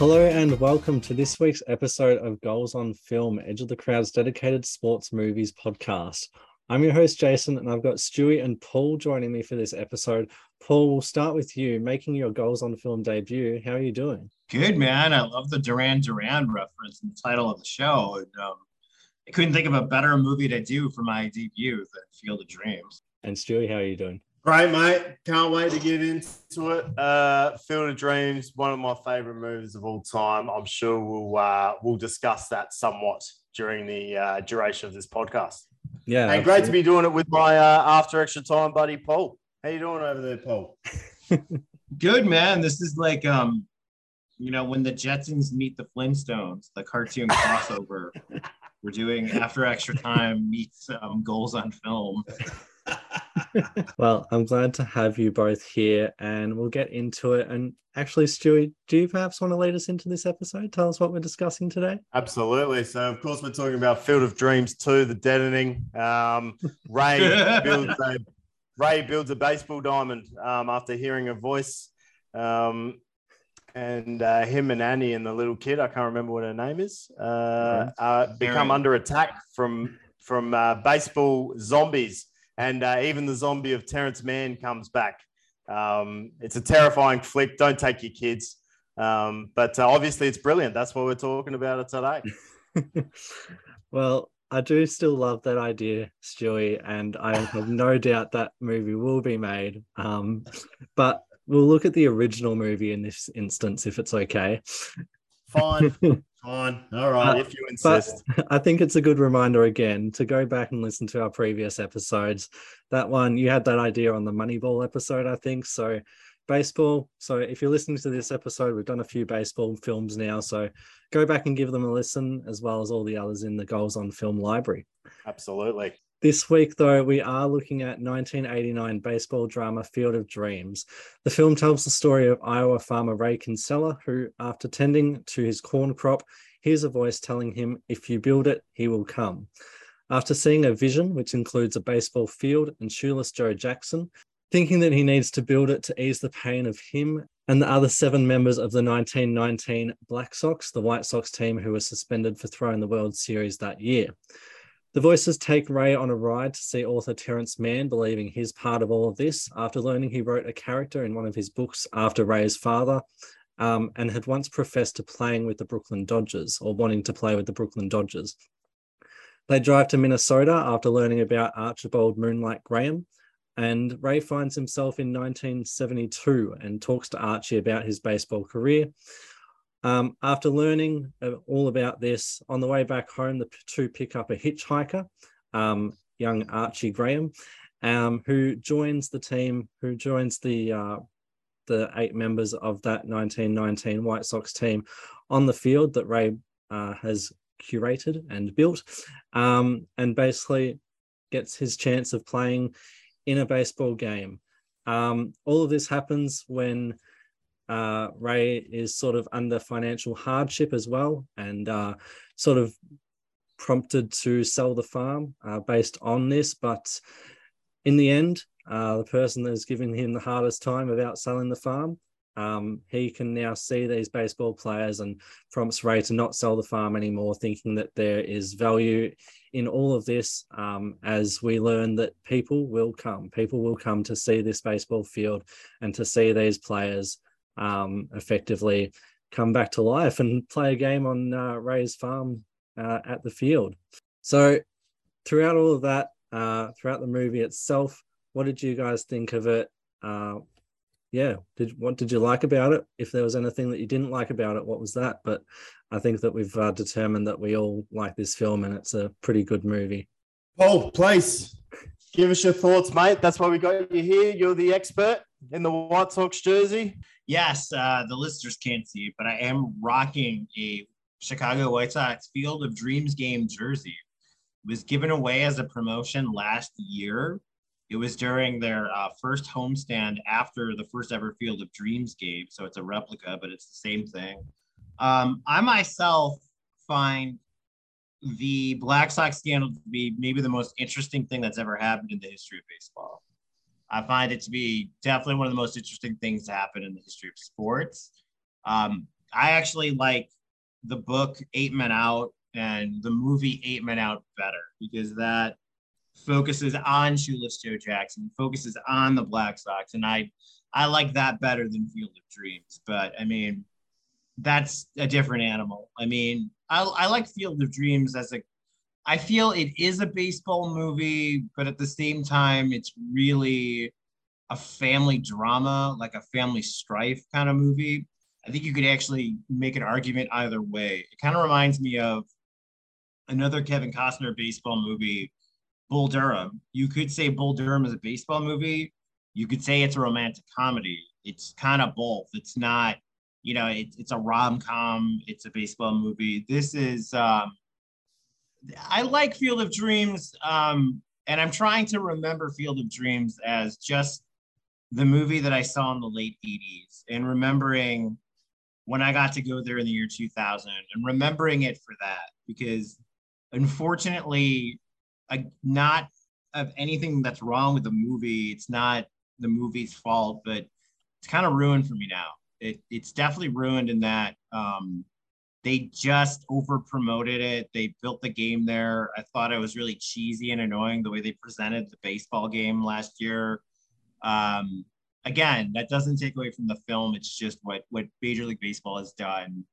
Hello and welcome to this week's episode of Goals on Film, Edge of the Crowd's dedicated sports movies podcast. I'm your host, Jason, and I've got Stuey and Paul joining me for this episode. Paul, we'll start with you, making your Goals on Film debut. How are you doing? Good, man. I love the Duran Duran reference in the title of the show. And, um, I couldn't think of a better movie to do for my debut than Field of Dreams. And Stuey, how are you doing? Great, mate. Can't wait to get into it. Uh, Field of Dreams, one of my favorite movies of all time. I'm sure we'll uh, we'll discuss that somewhat during the uh, duration of this podcast. Yeah, and great to be doing it with my uh, after extra time buddy Paul. How you doing over there, Paul? Good, man. This is like um, you know, when the Jetsons meet the Flintstones, the cartoon crossover. We're doing after extra time meets um, goals on film. well, I'm glad to have you both here and we'll get into it. And actually, Stuey, do you perhaps want to lead us into this episode? Tell us what we're discussing today. Absolutely. So, of course, we're talking about Field of Dreams 2, the deadening. Um, Ray, builds a, Ray builds a baseball diamond um, after hearing a voice. Um, and uh, him and Annie and the little kid, I can't remember what her name is, uh, uh, become under attack from from uh, baseball zombies and uh, even the zombie of Terrence Mann comes back. Um, it's a terrifying flick. Don't take your kids. Um, but uh, obviously, it's brilliant. That's what we're talking about it today. well, I do still love that idea, Stuey, and I have no doubt that movie will be made. Um, but we'll look at the original movie in this instance, if it's okay. Fine. Fine. All right. Uh, if you insist. I think it's a good reminder again to go back and listen to our previous episodes. That one, you had that idea on the Moneyball episode, I think. So, baseball. So, if you're listening to this episode, we've done a few baseball films now. So, go back and give them a listen, as well as all the others in the Goals on Film library. Absolutely. This week, though, we are looking at 1989 baseball drama Field of Dreams. The film tells the story of Iowa farmer Ray Kinsella, who, after tending to his corn crop, hears a voice telling him, If you build it, he will come. After seeing a vision, which includes a baseball field and shoeless Joe Jackson, thinking that he needs to build it to ease the pain of him and the other seven members of the 1919 Black Sox, the White Sox team who were suspended for throwing the World Series that year. The voices take Ray on a ride to see author Terrence Mann believing he's part of all of this after learning he wrote a character in one of his books after Ray's father um, and had once professed to playing with the Brooklyn Dodgers or wanting to play with the Brooklyn Dodgers. They drive to Minnesota after learning about Archibald Moonlight Graham, and Ray finds himself in 1972 and talks to Archie about his baseball career. Um, after learning all about this, on the way back home, the two pick up a hitchhiker, um, young Archie Graham, um, who joins the team, who joins the uh, the eight members of that 1919 White Sox team on the field that Ray uh, has curated and built, um, and basically gets his chance of playing in a baseball game. Um, all of this happens when uh, Ray is sort of under financial hardship as well, and uh, sort of prompted to sell the farm uh, based on this. But in the end, uh, the person that is giving him the hardest time about selling the farm, um, he can now see these baseball players and prompts Ray to not sell the farm anymore, thinking that there is value in all of this um, as we learn that people will come. People will come to see this baseball field and to see these players um, effectively come back to life and play a game on uh, Ray's farm uh, at the field. So, throughout all of that, uh, throughout the movie itself, what did you guys think of it? Uh, yeah, did what did you like about it? If there was anything that you didn't like about it, what was that? But I think that we've uh, determined that we all like this film, and it's a pretty good movie. Paul, please give us your thoughts, mate. That's why we got you here. You're the expert in the White Sox jersey yes, uh, the listeners can't see, but I am rocking a Chicago White Sox Field of Dreams game jersey. It was given away as a promotion last year. It was during their uh, first homestand after the first ever Field of Dreams game. So it's a replica, but it's the same thing. Um, I myself find the Black Sox scandal to be maybe the most interesting thing that's ever happened in the history of baseball. I find it to be definitely one of the most interesting things to happen in the history of sports. Um, I actually like the book Eight Men Out and the movie Eight Men Out better because that focuses on Shoeless Joe Jackson, focuses on the Black Sox, and I I like that better than Field of Dreams. But I mean, that's a different animal. I mean, I, I like Field of Dreams as a I feel it is a baseball movie, but at the same time, it's really a family drama, like a family strife kind of movie. I think you could actually make an argument either way. It kind of reminds me of another Kevin Costner baseball movie, Bull Durham. You could say Bull Durham is a baseball movie. You could say it's a romantic comedy. It's kind of both. It's not, you know, it, it's a rom com. It's a baseball movie. This is. Um, I like Field of Dreams, um, and I'm trying to remember Field of Dreams as just the movie that I saw in the late 80s and remembering when I got to go there in the year 2000 and remembering it for that because unfortunately, I, not of anything that's wrong with the movie. It's not the movie's fault, but it's kind of ruined for me now. It, it's definitely ruined in that um, they just over promoted it. They built the game there. I thought it was really cheesy and annoying the way they presented the baseball game last year. Um, again, that doesn't take away from the film. It's just what what Major League Baseball has done,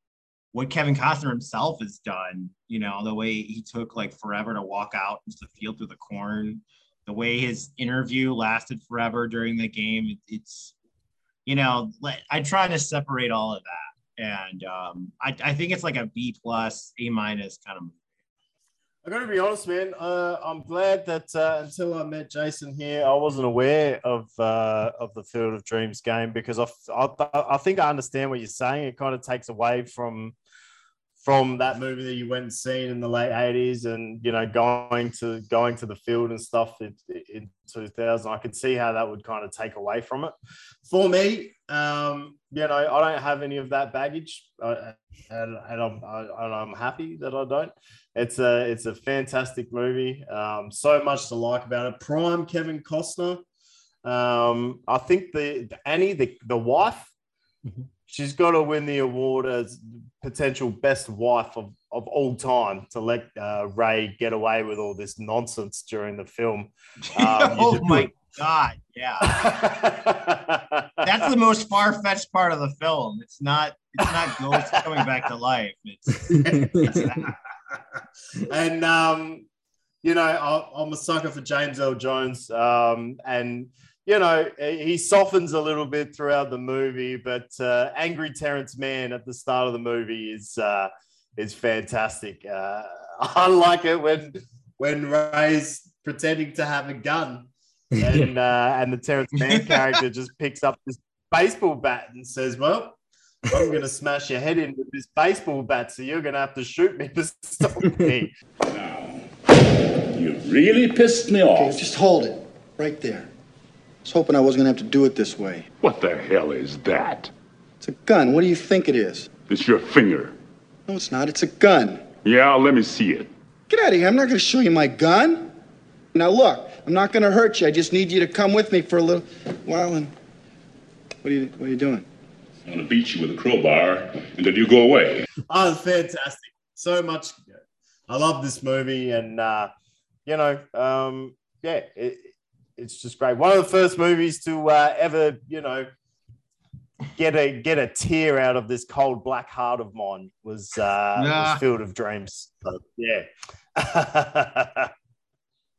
what Kevin Costner himself has done. You know, the way he took like forever to walk out into the field through the corn, the way his interview lasted forever during the game. It, it's, you know, I try to separate all of that and um, I, I think it's like a B plus, A minus kind of movie. I got to be honest, man. Uh, I'm glad that uh, until I met Jason here, I wasn't aware of uh, of the Field of Dreams game because I, I, I think I understand what you're saying. It kind of takes away from from that movie that you went and seen in the late 80s and you know going to going to the field and stuff in, in 2000 i could see how that would kind of take away from it. For me um you know i don't have any of that baggage. Uh, and, and I'm, I, and I'm happy that i don't. It's a it's a fantastic movie. Um so much to like about it. Prime kevin costner. Um i think the annie the, the wife mm-hmm she's got to win the award as potential best wife of, of all time to let uh, Ray get away with all this nonsense during the film. Um, oh my god, yeah. That's the most far fetched part of the film. It's not. It's not ghosts coming back to life. It's. it's and um, you know, I, am a sucker for James Earl Jones, um, and you know, he softens a little bit throughout the movie, but uh, angry Terrence Mann at the start of the movie is uh, is fantastic. Uh, I like it when when Ray's pretending to have a gun, and uh, and the Terrence Mann character just picks up this baseball bat and says, "Well." I'm going to smash your head in with this baseball bat, so you're going to have to shoot me to stop me. Now, you really pissed me off. Okay, just hold it right there was hoping I wasn't gonna have to do it this way. What the hell is that? It's a gun. What do you think it is? It's your finger. No, it's not. It's a gun. Yeah, let me see it. Get out of here. I'm not gonna show you my gun. Now look, I'm not gonna hurt you. I just need you to come with me for a little while and what are you what are you doing? I'm gonna beat you with a crowbar and then you go away. Oh, fantastic. So much I love this movie and uh, you know, um, yeah, it, it's just great. One of the first movies to uh, ever, you know, get a get a tear out of this cold black heart of mine was, uh, nah. was Field of Dreams. So, yeah.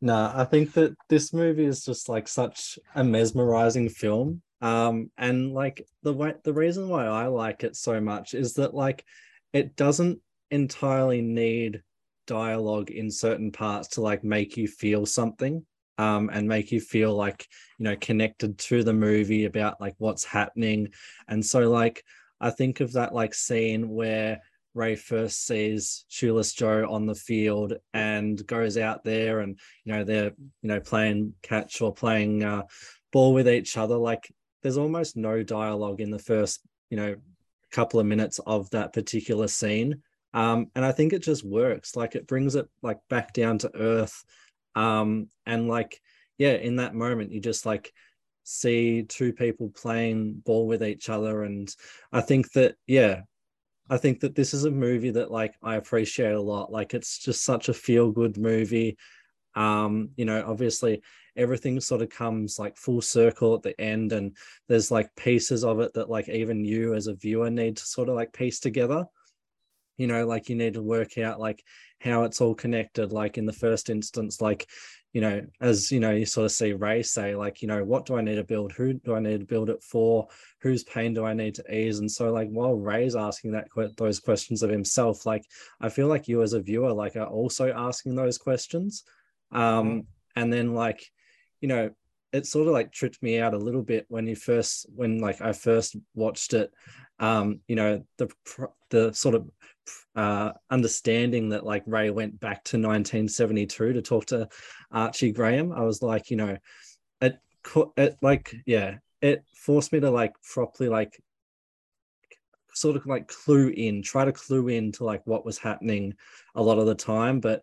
no, I think that this movie is just like such a mesmerizing film. Um, and like the way the reason why I like it so much is that like it doesn't entirely need dialogue in certain parts to like make you feel something um, and make you feel like you know connected to the movie about like what's happening. And so like i think of that like scene where ray first sees shoeless joe on the field and goes out there and you know they're you know playing catch or playing uh, ball with each other. Like there's almost no dialogue in the first you know couple of minutes of that particular scene. Um, and i think it just works. Like it brings it like back down to earth um, and like, yeah, in that moment, you just like see two people playing ball with each other. And I think that, yeah, I think that this is a movie that like I appreciate a lot. Like it's just such a feel good movie. Um, you know, obviously everything sort of comes like full circle at the end, and there's like pieces of it that like even you as a viewer need to sort of like piece together. You know, like you need to work out like how it's all connected. Like in the first instance, like you know, as you know, you sort of see Ray say, like, you know, what do I need to build? Who do I need to build it for? Whose pain do I need to ease? And so, like, while Ray's asking that those questions of himself, like, I feel like you as a viewer, like, are also asking those questions. Um, mm-hmm. and then, like, you know, it sort of like tripped me out a little bit when you first, when like I first watched it. Um, you know, the the sort of uh, understanding that like Ray went back to 1972 to talk to Archie Graham, I was like, you know, it, it like, yeah, it forced me to like properly like sort of like clue in, try to clue in to like what was happening a lot of the time. But,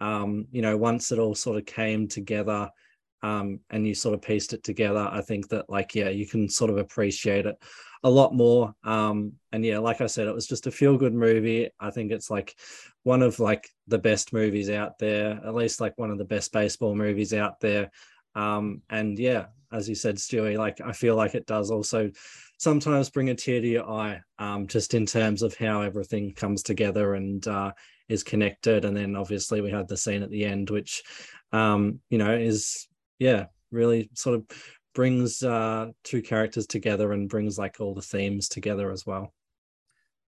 um, you know, once it all sort of came together, um, and you sort of pieced it together, I think that like, yeah, you can sort of appreciate it a lot more. Um, and yeah, like I said, it was just a feel good movie. I think it's like one of like the best movies out there, at least like one of the best baseball movies out there. Um, and yeah, as you said, Stuey, like I feel like it does also sometimes bring a tear to your eye, um, just in terms of how everything comes together and uh, is connected. And then obviously we had the scene at the end, which um, you know is yeah really sort of brings uh, two characters together and brings like all the themes together as well.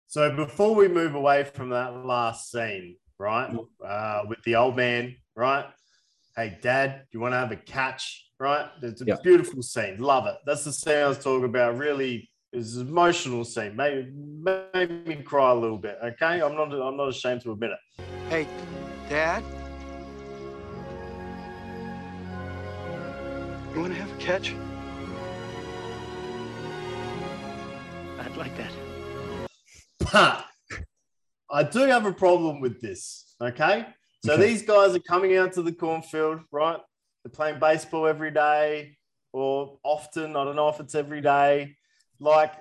So before we move away from that last scene, right, mm. uh, with the old man, right? Hey, Dad, do you want to have a catch? Right? It's a beautiful scene. Love it. That's the scene I was talking about. Really, it's an emotional scene. Made, made me cry a little bit. Okay, I'm not. I'm not ashamed to admit it. Hey, Dad. You want to have a catch? I'd like that. But I do have a problem with this. Okay. So okay. these guys are coming out to the cornfield, right? They're playing baseball every day or often. I don't know if it's every day. Like,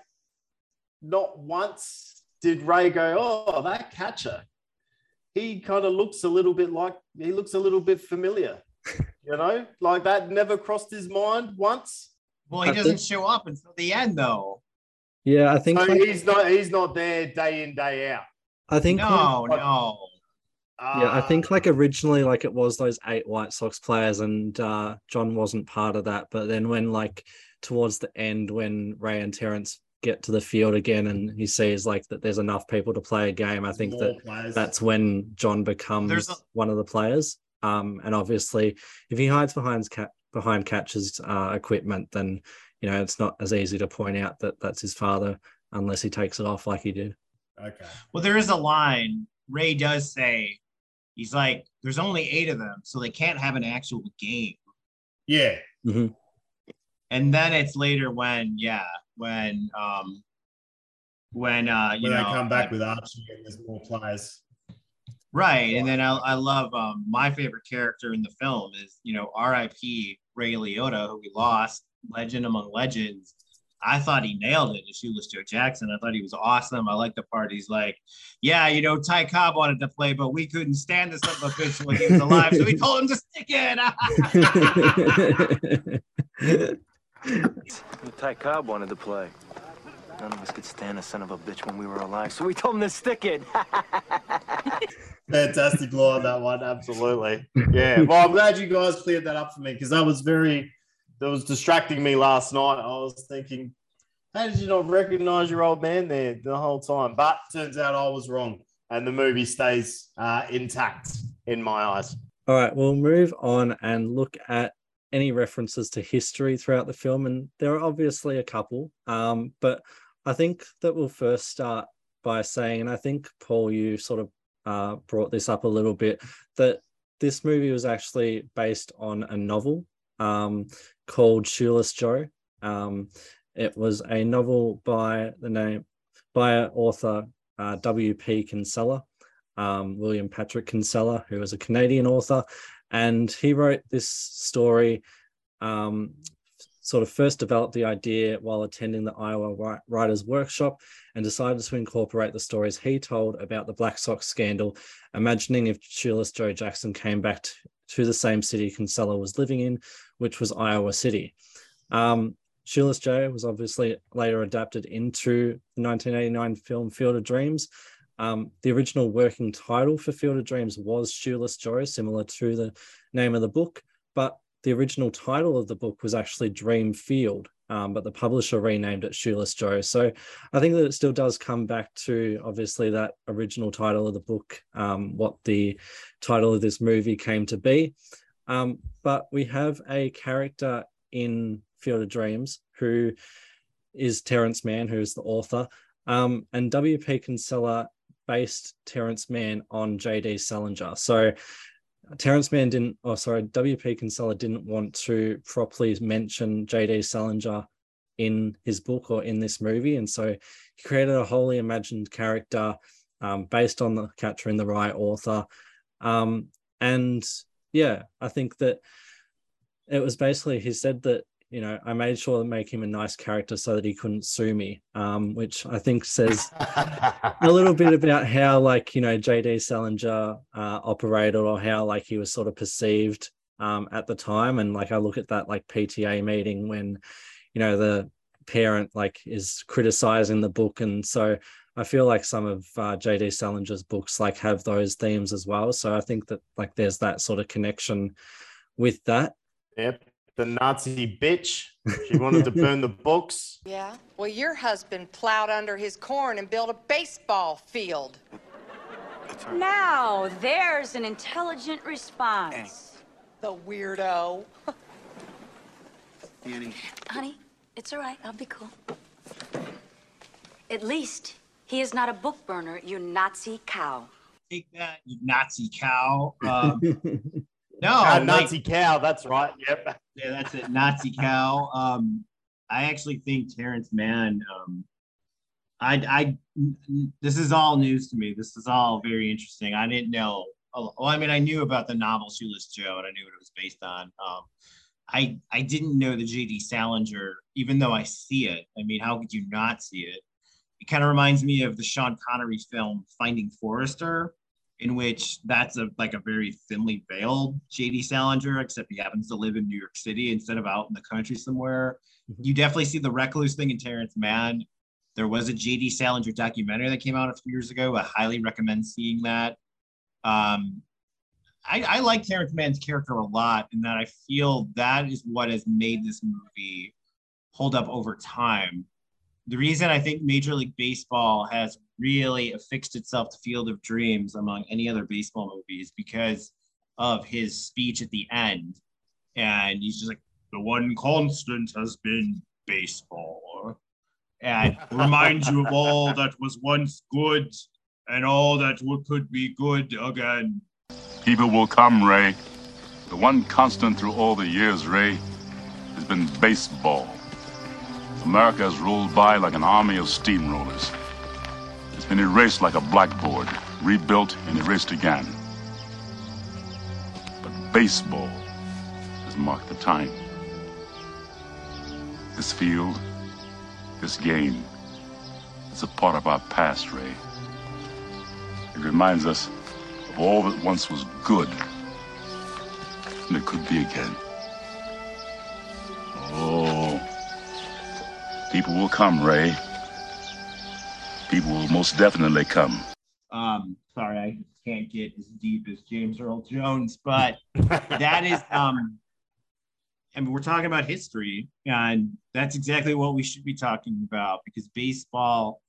not once did Ray go, Oh, that catcher. He kind of looks a little bit like he looks a little bit familiar. You know, like that never crossed his mind once. Well, he doesn't show up until the end, though. Yeah, I think so like, he's not. He's not there day in day out. I think no, like, no. Yeah, I think like originally, like it was those eight White Sox players, and uh, John wasn't part of that. But then when like towards the end, when Ray and Terrence get to the field again, and he sees like that there's enough people to play a game, I think that players. that's when John becomes a- one of the players. Um, and obviously, if he hides behind cat behind catches uh, equipment, then you know it's not as easy to point out that that's his father unless he takes it off like he did. Okay. Well, there is a line Ray does say. He's like, "There's only eight of them, so they can't have an actual game." Yeah. Mm-hmm. And then it's later when, yeah, when um when uh you when know they come back with Archie and there's more players. Right. And then I, I love um, my favorite character in the film is, you know, R.I.P. Ray Liotta, who we lost, legend among legends. I thought he nailed it as Shoeless Joe Jackson. I thought he was awesome. I like the part he's like, yeah, you know, Ty Cobb wanted to play, but we couldn't stand this son of a bitch when he was alive. So we told him to stick it. Ty Cobb wanted to play. None of us could stand a son of a bitch when we were alive, so we told him to stick it. Fantastic law on that one. Absolutely. Yeah. Well, I'm glad you guys cleared that up for me because that was very, that was distracting me last night. I was thinking, how did you not recognize your old man there the whole time? But turns out I was wrong and the movie stays uh, intact in my eyes. All right, we'll move on and look at any references to history throughout the film. And there are obviously a couple, um, but I think that we'll first start by saying, and I think, Paul, you sort of uh, brought this up a little bit that this movie was actually based on a novel um, called Shoeless Joe. Um, it was a novel by the name by author uh, W.P. Kinsella, um, William Patrick Kinsella, who was a Canadian author, and he wrote this story um, sort of first developed the idea while attending the Iowa Writers Workshop and decided to incorporate the stories he told about the Black Sox scandal, imagining if Shoeless Joe Jackson came back to the same city Kinsella was living in, which was Iowa City. Um, Shoeless Joe was obviously later adapted into the 1989 film Field of Dreams. Um, the original working title for Field of Dreams was Shoeless Joe, similar to the name of the book, but the original title of the book was actually Dream Field, um, but the publisher renamed it Shoeless Joe. So I think that it still does come back to obviously that original title of the book, um, what the title of this movie came to be. Um, but we have a character in Field of Dreams who is Terrence Mann, who's the author. Um, and W.P. Kinsella based Terrence Mann on J.D. Salinger. So Terrence Mann didn't, oh, sorry, W.P. Kinsella didn't want to properly mention J.D. Salinger in his book or in this movie. And so he created a wholly imagined character um, based on the Catcher in the Rye author. Um, and yeah, I think that it was basically, he said that you know, I made sure to make him a nice character so that he couldn't sue me, um, which I think says a little bit about how, like, you know, JD Salinger uh, operated or how, like, he was sort of perceived um, at the time. And, like, I look at that, like, PTA meeting when, you know, the parent, like, is criticizing the book. And so I feel like some of uh, JD Salinger's books, like, have those themes as well. So I think that, like, there's that sort of connection with that. Yep the Nazi bitch. She wanted to burn the books. Yeah. Well, your husband plowed under his corn and built a baseball field. Now, there's an intelligent response. Annie. The weirdo. Annie. Honey, it's all right. I'll be cool. At least he is not a book burner, you Nazi cow. Take that, you Nazi cow. Um, no, uh, Nazi like, cow. That's right. Yep. Yeah, that's it. Nazi cow. Um, I actually think Terrence Mann. Um, I, I, this is all news to me. This is all very interesting. I didn't know. Well, I mean, I knew about the novel Shoeless Joe, and I knew what it was based on. Um, I, I didn't know the J.D. Salinger, even though I see it. I mean, how could you not see it? It kind of reminds me of the Sean Connery film Finding Forrester in which that's a like a very thinly veiled JD Salinger, except he happens to live in New York City instead of out in the country somewhere. Mm-hmm. You definitely see the recluse thing in Terrence Mann. There was a JD Salinger documentary that came out a few years ago. I highly recommend seeing that. Um, I, I like Terrence Mann's character a lot, and that I feel that is what has made this movie hold up over time. The reason I think Major League Baseball has really affixed itself to Field of Dreams among any other baseball movies because of his speech at the end. And he's just like, the one constant has been baseball. And reminds you of all that was once good and all that could be good again. People will come, Ray. The one constant through all the years, Ray, has been baseball. America has rolled by like an army of steamrollers. It's been erased like a blackboard, rebuilt and erased again. But baseball has marked the time. This field, this game, is a part of our past, Ray. It reminds us of all that once was good, and it could be again. Oh, people will come, Ray people will most definitely come. Um, sorry, I can't get as deep as James Earl Jones, but that is um I mean, we're talking about history, and that's exactly what we should be talking about because baseball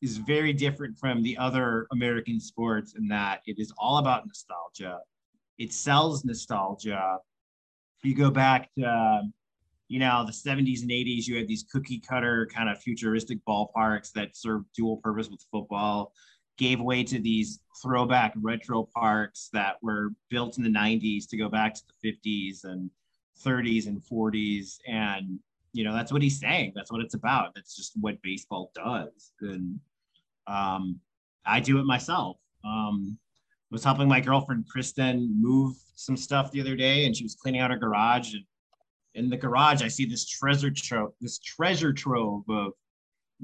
is very different from the other American sports in that it is all about nostalgia. It sells nostalgia. If you go back to you know, the 70s and 80s, you had these cookie cutter kind of futuristic ballparks that served dual purpose with football, gave way to these throwback retro parks that were built in the 90s to go back to the 50s and 30s and 40s. And, you know, that's what he's saying. That's what it's about. That's just what baseball does. And um, I do it myself. Um, was helping my girlfriend Kristen move some stuff the other day, and she was cleaning out her garage and in the garage, I see this treasure trove, this treasure trove of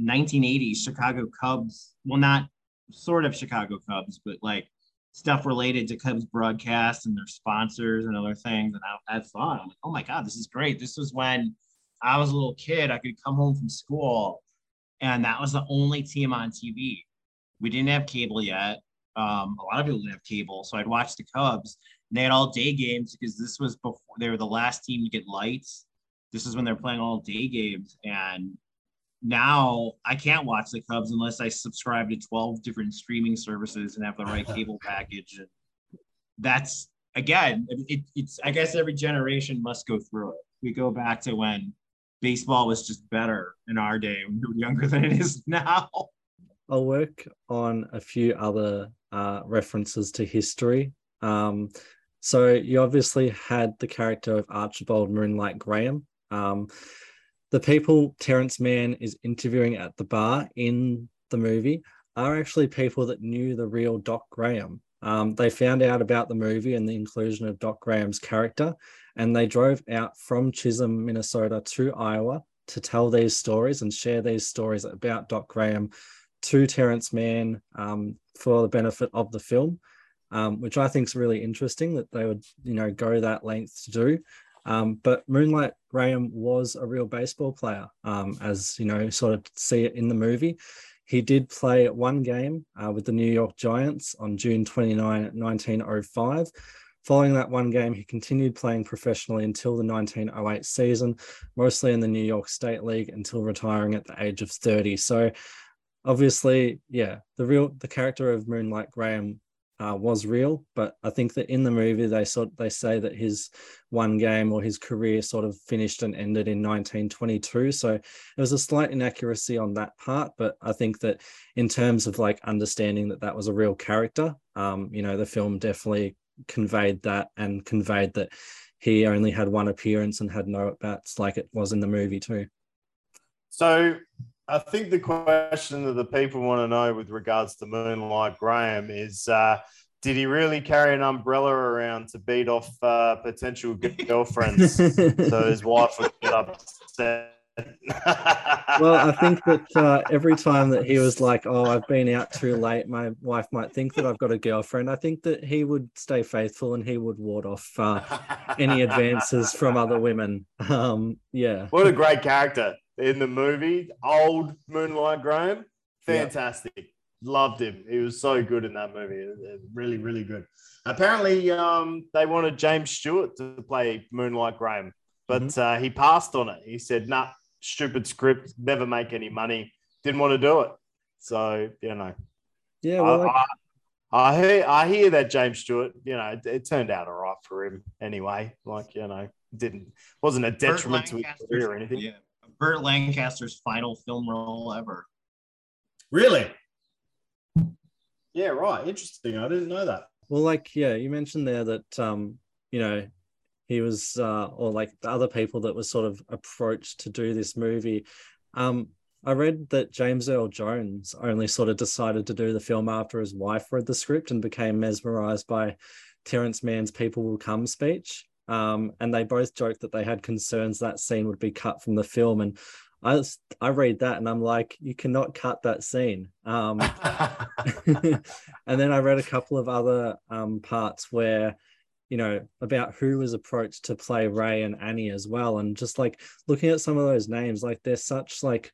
1980s Chicago Cubs. Well, not sort of Chicago Cubs, but like stuff related to Cubs broadcast and their sponsors and other things. And I, I thought, I'm like, oh my God, this is great. This was when I was a little kid. I could come home from school, and that was the only team on TV. We didn't have cable yet. Um, a lot of people didn't have cable, so I'd watch the Cubs. And they had all day games because this was before they were the last team to get lights. This is when they're playing all day games, and now I can't watch the Cubs unless I subscribe to 12 different streaming services and have the right cable package. And that's again, it, it's I guess every generation must go through it. We go back to when baseball was just better in our day when we were younger than it is now. I'll work on a few other uh, references to history. Um, so you obviously had the character of Archibald Moonlight Graham. Um, the people Terrence Mann is interviewing at the bar in the movie are actually people that knew the real Doc Graham. Um, they found out about the movie and the inclusion of Doc Graham's character, and they drove out from Chisholm, Minnesota to Iowa to tell these stories and share these stories about Doc Graham to Terrence Mann um, for the benefit of the film, um, which I think is really interesting that they would, you know, go that length to do. Um, but Moonlight Graham was a real baseball player, um, as you know, sort of see it in the movie. He did play one game uh, with the New York Giants on June 29, 1905. Following that one game, he continued playing professionally until the 1908 season, mostly in the New York State League until retiring at the age of 30. So obviously, yeah, the real the character of Moonlight Graham uh, was real, but I think that in the movie they sort they say that his one game or his career sort of finished and ended in 1922. So there was a slight inaccuracy on that part, but I think that in terms of like understanding that that was a real character, um, you know, the film definitely conveyed that and conveyed that he only had one appearance and had no at bats like it was in the movie too. So I think the question that the people want to know with regards to Moonlight Graham is uh, did he really carry an umbrella around to beat off uh, potential girlfriends so his wife would get upset? well, I think that uh, every time that he was like, "Oh, I've been out too late," my wife might think that I've got a girlfriend. I think that he would stay faithful and he would ward off uh, any advances from other women. Um, yeah. What a great character! In the movie, old Moonlight Graham. Fantastic. Yeah. Loved him. He was so good in that movie. Really, really good. Apparently, um, they wanted James Stewart to play Moonlight Graham, but mm-hmm. uh, he passed on it. He said, nah, stupid script, never make any money. Didn't want to do it. So, you know. Yeah, well, I, I, I, hear, I hear that James Stewart, you know, it, it turned out all right for him anyway. Like, you know, didn't wasn't a detriment to his career or anything. Yeah. Burt Lancaster's final film role ever. Really? Yeah, right. Interesting. I didn't know that. Well, like, yeah, you mentioned there that um, you know, he was uh or like the other people that were sort of approached to do this movie. Um, I read that James Earl Jones only sort of decided to do the film after his wife read the script and became mesmerized by Terrence Mann's People Will Come speech. Um, and they both joked that they had concerns that scene would be cut from the film. And I I read that and I'm like, you cannot cut that scene. Um, and then I read a couple of other um, parts where, you know, about who was approached to play Ray and Annie as well. And just like looking at some of those names, like they're such like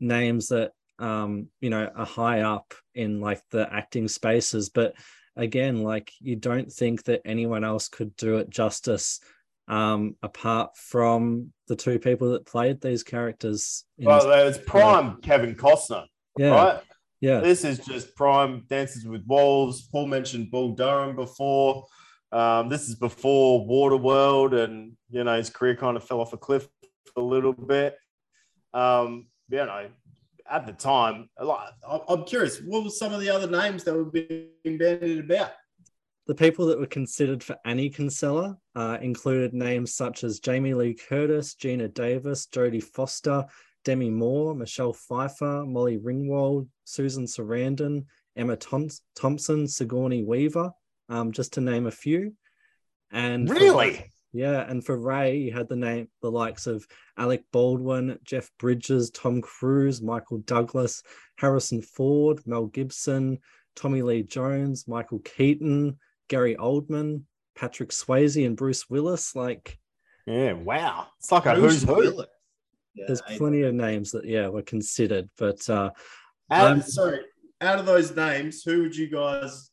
names that um, you know, are high up in like the acting spaces, but again, like you don't think that anyone else could do it justice um, apart from the two people that played these characters. Well, it's prime Kevin Costner, yeah. right? Yeah. This is just prime Dances with Wolves. Paul mentioned Bull Durham before. Um, this is before Waterworld, and you know his career kind of fell off a cliff a little bit. Um, you know, at the time, I'm curious, what were some of the other names that were being bandied about? The people that were considered for Annie Kinsella uh, included names such as Jamie Lee Curtis, Geena Davis, Jodie Foster, Demi Moore, Michelle Pfeiffer, Molly Ringwald, Susan Sarandon, Emma Thompson, Sigourney Weaver, um, just to name a few. And really, Yeah, and for Ray, you had the name the likes of Alec Baldwin, Jeff Bridges, Tom Cruise, Michael Douglas, Harrison Ford, Mel Gibson, Tommy Lee Jones, Michael Keaton, Gary Oldman, Patrick Swayze, and Bruce Willis. Like, Yeah, wow. It's like a Bruce who's who. Willis. There's I- plenty of names that yeah were considered, but uh, Out, Um, sorry, out of those names, who would you guys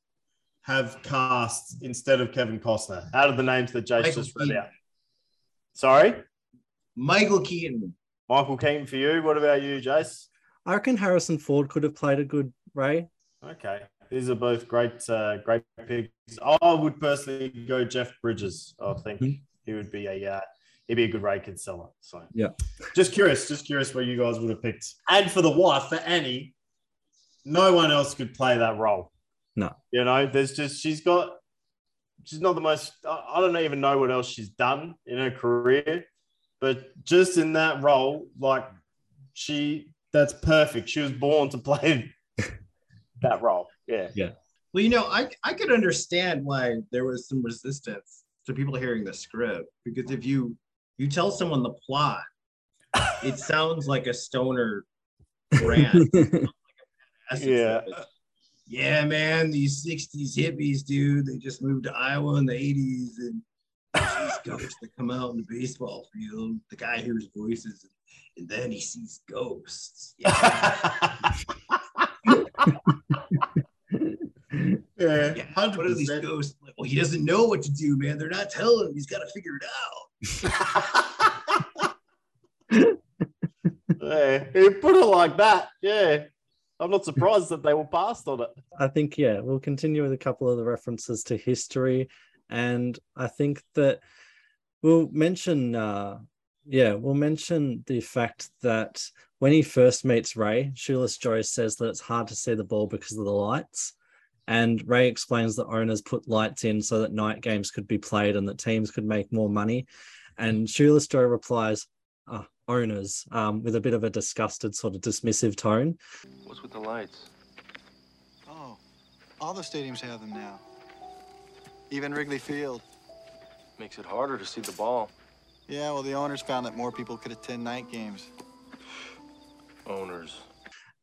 have cast instead of Kevin Costner? Out of the names that Jace Michael just read Keaton. out. Sorry, Michael Keaton. Michael Keaton for you. What about you, Jace? I reckon Harrison Ford could have played a good Ray. Okay, these are both great, uh, great picks. I would personally go Jeff Bridges. I think Mhm. he would be a uh, he'd be a good Ray Kinsella. So Yeah. just curious, just curious what you guys would have picked. And for the wife, for Annie, no one else could play that role. No. You know, there's just she's got she's not the most I I don't even know what else she's done in her career, but just in that role, like she that's perfect. She was born to play that role. Yeah. Yeah. Well, you know, I I could understand why there was some resistance to people hearing the script because if you you tell someone the plot, it sounds like a stoner rant. essence Yeah. Yeah, man, these 60s hippies, dude, they just moved to Iowa in the 80s and these ghosts that come out in the baseball field. The guy hears voices and then he sees ghosts. Yeah, Yeah, yeah. What are these ghosts? Like, well, he doesn't know what to do, man. They're not telling him. He's got to figure it out. Yeah, you put it like that. Yeah, I'm not surprised that they were passed on it. I think yeah, we'll continue with a couple of the references to history, and I think that we'll mention uh yeah, we'll mention the fact that when he first meets Ray, Shoeless Joe says that it's hard to see the ball because of the lights. And Ray explains that owners put lights in so that night games could be played and that teams could make more money. And Shoeless Joe replies, "Ah, owners, um, with a bit of a disgusted, sort of dismissive tone. What's with the lights? Oh, all the stadiums have them now. Even Wrigley Field. Makes it harder to see the ball. Yeah, well, the owners found that more people could attend night games. Owners.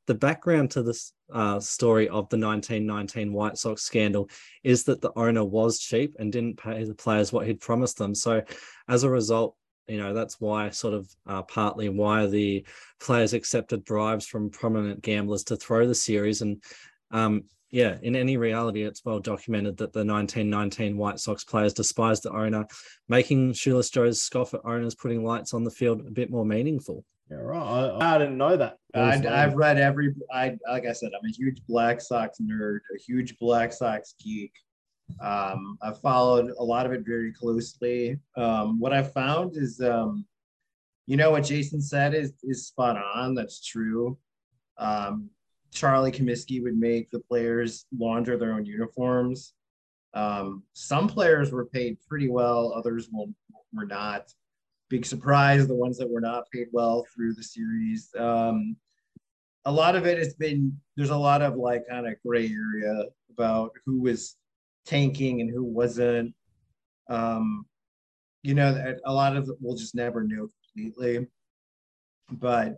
the background to this uh, story of the 1919 White Sox scandal is that the owner was cheap and didn't pay the players what he'd promised them. So, as a result, you know that's why sort of uh, partly why the players accepted bribes from prominent gamblers to throw the series and um, yeah in any reality it's well documented that the 1919 white sox players despised the owner making shoeless joe's scoff at owners putting lights on the field a bit more meaningful Yeah, right. I, I didn't know that. I, I've read every. I like I said, I'm a huge Black Sox nerd, a huge Black Sox geek. Um, I've followed a lot of it very closely. Um, what I found is, um, you know, what Jason said is is spot on. That's true. Um, Charlie Comiskey would make the players launder their own uniforms. Um, some players were paid pretty well, others were not. Big surprise, the ones that were not paid well threw the series. Um, a lot of it has been there's a lot of like kind of gray area about who was tanking and who wasn't. Um, you know, a lot of we'll just never know completely. But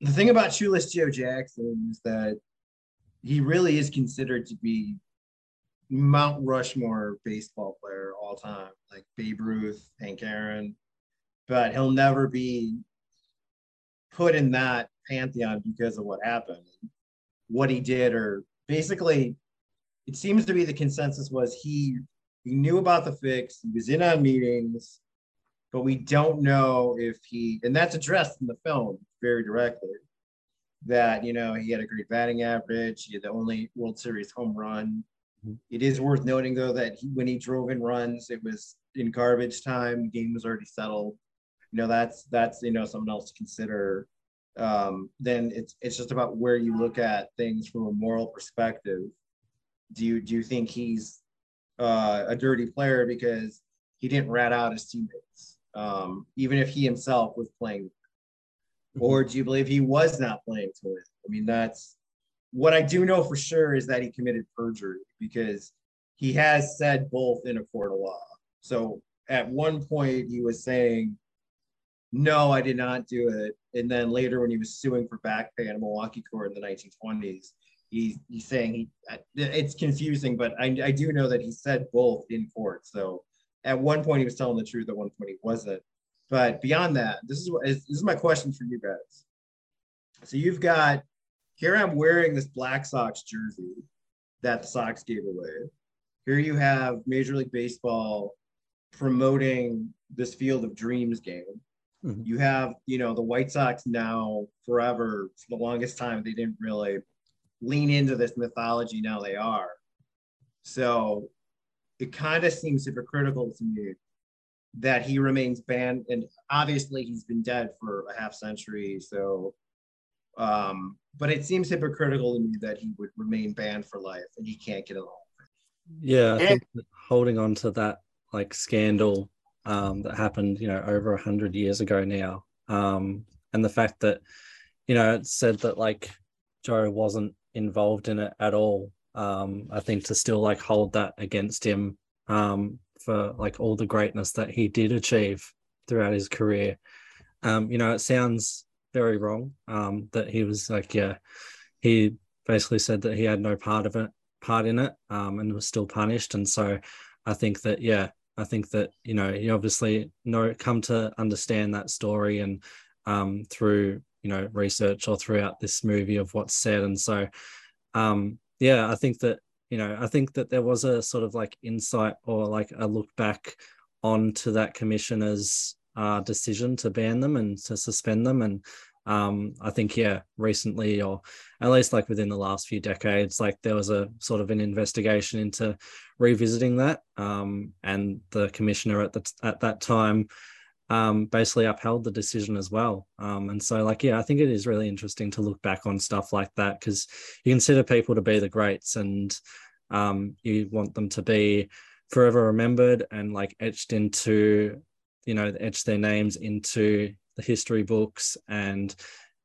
the thing about Shoeless Joe Jackson is that he really is considered to be Mount Rushmore baseball player all time, like Babe Ruth, Hank Aaron, but he'll never be put in that pantheon because of what happened, what he did, or basically, it seems to be the consensus was he he knew about the fix, he was in on meetings, but we don't know if he, and that's addressed in the film very directly. That you know he had a great batting average, he had the only World Series home run. It is worth noting though that he, when he drove in runs, it was in garbage time. The game was already settled. You know that's that's you know something else to consider. Um, then it's it's just about where you look at things from a moral perspective. Do you do you think he's uh, a dirty player because he didn't rat out his teammates, um, even if he himself was playing? Or do you believe he was not playing to win? I mean, that's what I do know for sure is that he committed perjury because he has said both in a court of law. So at one point he was saying, "No, I did not do it," and then later when he was suing for back pay in a Milwaukee court in the 1920s, he's he's saying he. It's confusing, but I I do know that he said both in court. So at one point he was telling the truth, at one point he wasn't. But beyond that, this is what this is my question for you guys. So you've got here I'm wearing this Black Sox jersey that the Sox gave away. Here you have Major League Baseball promoting this Field of Dreams game. Mhm. You have, you know, the White Sox now forever, for the longest time, they didn't really lean into this mythology. Now they are. So it kind of seems hypocritical to me that he remains banned. And obviously he's been dead for a half century. So, um, but it seems hypocritical to me that he would remain banned for life and he can't get along. Yeah, I Yeah. think holding on to that like scandal um, that happened, you know, over a hundred years ago now, um, and the fact that, you know, it said that like Joe wasn't involved in it at all. Um, I think to still like hold that against him um, for like all the greatness that he did achieve throughout his career, um, you know, it sounds very wrong. Um, that he was like, yeah, he basically said that he had no part of it, part in it, um, and was still punished. And so, I think that, yeah, I think that you know, you obviously know come to understand that story and um, through you know research or throughout this movie of what's said. And so, um, yeah, I think that you know, I think that there was a sort of like insight or like a look back onto that commissioner's uh, decision to ban them and to suspend them. And um, I think, yeah, recently or at least like within the last few decades, like there was a sort of an investigation into revisiting that. Um, and the commissioner at the at that time um, basically upheld the decision as well. Um, and so, like, yeah, I think it is really interesting to look back on stuff like that because you consider people to be the greats and um, you want them to be forever remembered and like etched into, you know, etch their names into the history books and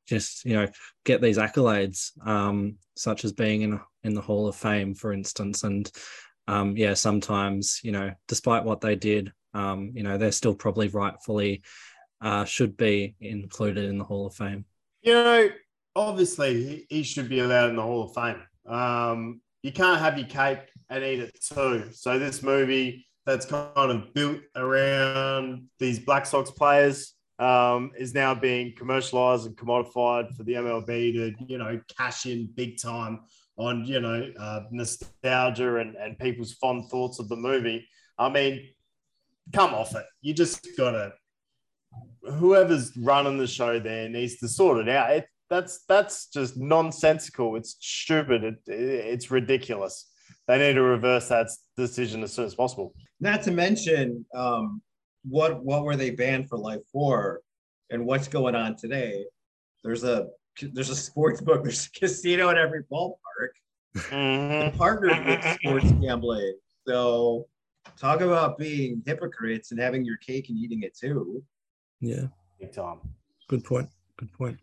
just you know get these accolades um such as being in in the hall of fame for instance and um yeah sometimes you know despite what they did um you know they're still probably rightfully uh should be included in the hall of fame You know, obviously he, should be allowed in the Hall of Fame. Um, you can't have your cake and eat it too. So this movie that's kind of built around these Black Sox players um, is now being commercialized and commodified for the MLB to, you know, cash in big time on, you know, uh, nostalgia and, and people's fond thoughts of the movie. I mean, come off it. You just gotta whoever's running the show there needs to sort it out. It, that's that's just nonsensical. It's stupid. It, it- it's ridiculous. They need to reverse that decision as soon as possible. Not to mention, um, what what were they banned for life for, and what's going on today? There's a there's a sports book. There's a casino at every ballpark. Mhm. Partnered with sports gambling. So talk about being hypocrites and having your cake and eating it too. yeah Big time. Good point. Good point.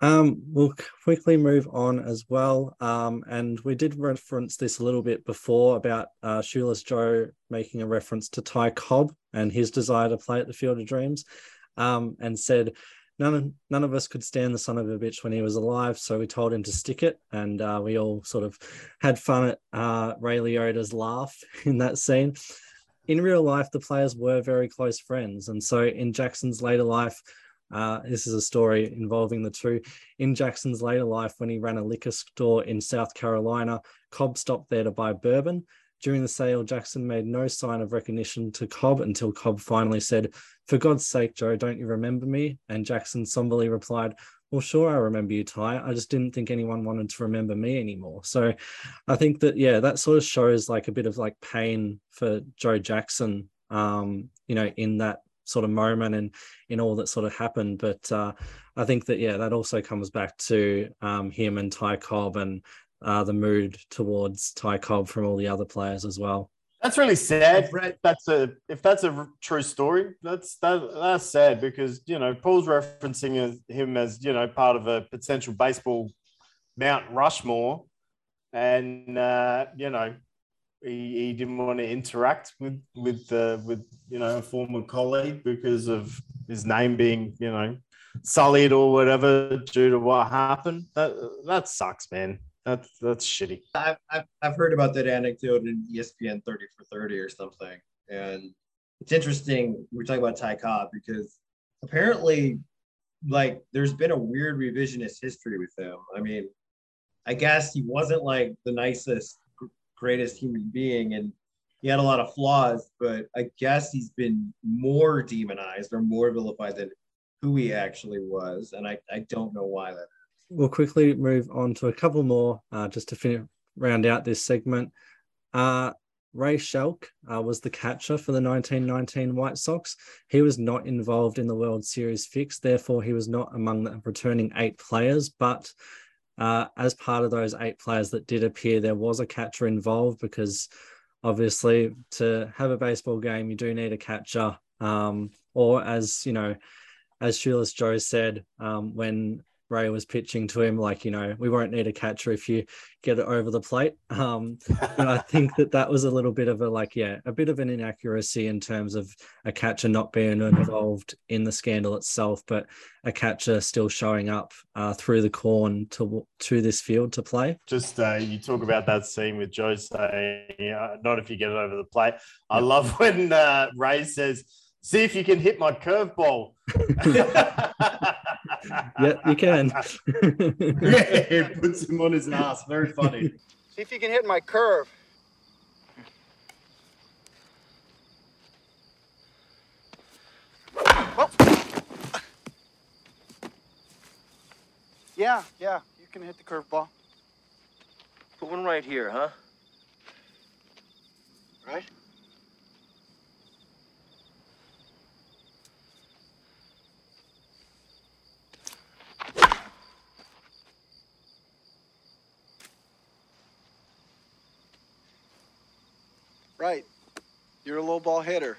Um, we'll quickly move on as well. Um, and we did reference this a little bit before about uh, Shoeless Joe making a reference to Ty Cobb and his desire to play at the Field of Dreams, um, and said none of none of us could stand the son of a bitch when he was alive, so we told him to stick it, and uh, we all sort of had fun at uh, Ray Liotta's laugh in that scene. In real life, the players were very close friends, and so in Jackson's later life. Uh, this is a story involving the two. In Jackson's later life, when he ran a liquor store in South Carolina, Cobb stopped there to buy bourbon. During the sale, Jackson made no sign of recognition to Cobb until Cobb finally said, For God's sake, Joe, don't you remember me? And Jackson somberly replied, Well, sure, I remember you, Ty. I just didn't think anyone wanted to remember me anymore. So I think that, yeah, that sort of shows like a bit of like pain for Joe Jackson, um, you know, in that sort of moment and in all that sort of happened. But uh, I think that yeah, that also comes back to um, him and Ty Cobb and uh, the mood towards Ty Cobb from all the other players as well. That's really sad. Brett- If that's a if that's a r- true story, that's that, that's sad because you know Paul's referencing as, him as you know part of a potential baseball Mount Rushmore, and uh, you know he, he didn't want to interact with with uh, with you know a former colleague because of his name being you know sullied or whatever due to what happened. That that sucks, man. That's that's shitty. I've, I've, I've heard about that anecdote in ESPN 30 for 30 or something. And it's interesting. We're talking about Ty Cobb because apparently, like, there's been a weird revisionist history with him. I mean, I guess he wasn't like the nicest, greatest human being, and he had a lot of flaws, but I guess he's been more demonized or more vilified than who he actually was. And I, I don't know why that We'll quickly move on to a couple more uh, just to finish round out this segment. Uh, Ray Schalk uh, was the catcher for the 1919 White Sox. He was not involved in the World Series fix, therefore, he was not among the returning eight players. But uh, as part of those eight players that did appear, there was a catcher involved because obviously, to have a baseball game, you do need a catcher. Um, or as you know, as Shoeless Joe said, um, when Ray was pitching to him, like, you know, we won't need a catcher if you get it over the plate. Um, and I think that that was a little bit of a, like, yeah, a bit of an inaccuracy in terms of a catcher not being involved in the scandal itself, but a catcher still showing up uh, through the corn to to this field to play. Just uh, you talk about that scene with Joe saying, uh, "Not if you get it over the plate." I love when uh, Ray says, "See if you can hit my curveball." yeah, you can. yeah, it puts him on his ass. Very funny. See if you can hit my curve. Oh. Yeah, yeah, you can hit the curveball. Put one right here, huh? Right? Right. You're a low ball hitter.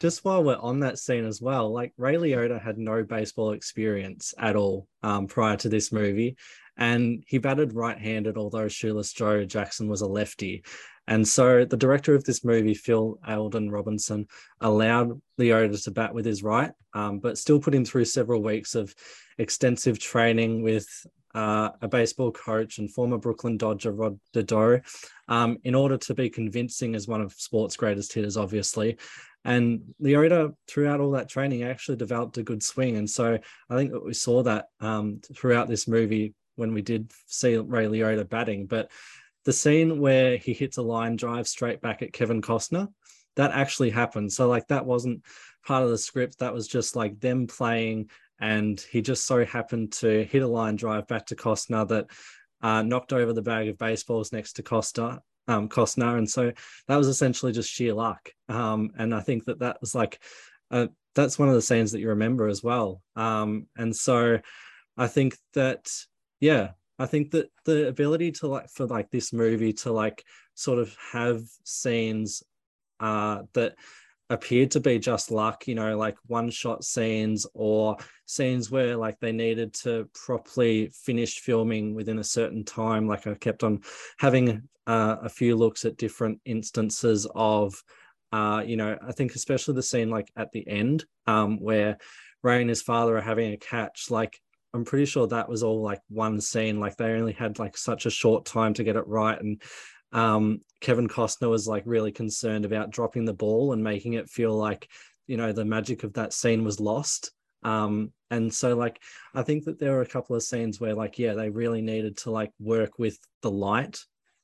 just while we're on that scene as well, like Ray Liotta had no baseball experience at all um, prior to this movie, and he batted right-handed, although Shoeless Joe Jackson was a lefty. And so the director of this movie, Phil Alden Robinson, allowed Liotta to bat with his right, um, but still put him through several weeks of extensive training with uh, a baseball coach and former Brooklyn Dodger Rod Dedeaux um, in order to be convincing as one of sports' greatest hitters, obviously. And Liotta, throughout all that training, actually developed a good swing. And so I think that we saw that um, throughout this movie when we did see Ray Liotta batting. But the scene where he hits a line drive straight back at Kevin Costner, that actually happened. So, like, that wasn't part of the script. That was just like them playing. And he just so happened to hit a line drive back to Costner that uh, knocked over the bag of baseballs next to Costa um, Costner, and so that was essentially just sheer luck. Um, and I think that that was like uh, that's one of the scenes that you remember as well. Um, and so I think that yeah, I think that the ability to like for like this movie to like sort of have scenes uh, that appeared to be just luck, you know, like one shot scenes or scenes where like they needed to properly finish filming within a certain time. Like I kept on having uh, a few looks at different instances of, uh, you know, I think especially the scene like at the end um, where Ray and his father are having a catch, like I'm pretty sure that was all like one scene. Like they only had like such a short time to get it right. And um, Kevin Costner was like really concerned about dropping the ball and making it feel like, you know, the magic of that scene was lost. Um, and so like I think that there were a couple of scenes where like, yeah, they really needed to like work with the light.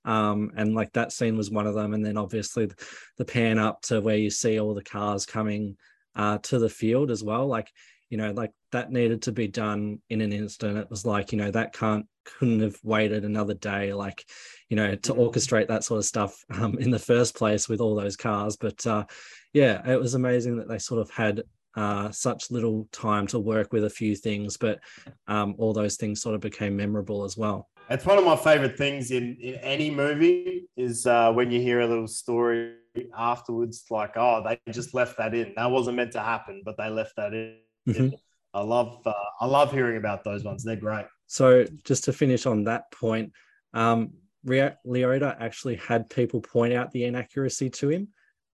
Um, and like that scene was one of them. And then obviously the, pan up to where you see all the cars coming uh, to the field as well. Like, you know, like that needed to be done in an instant. It was like, you know, that can't couldn't have waited another day, like, you know, to orchestrate that sort of stuff um, in the first place with all those cars. But uh, yeah, it was amazing that they sort of had uh, such little time to work with a few things, but um, all those things sort of became memorable as well. It's one of my favorite things in, in any movie is uh, when you hear a little story afterwards, like, oh, they just left that in. That wasn't meant to happen, but they left that in. Mhm. I love uh, I love hearing about those ones. They're great. So just to finish on that point, um, Liotta actually had people point out the inaccuracy to him.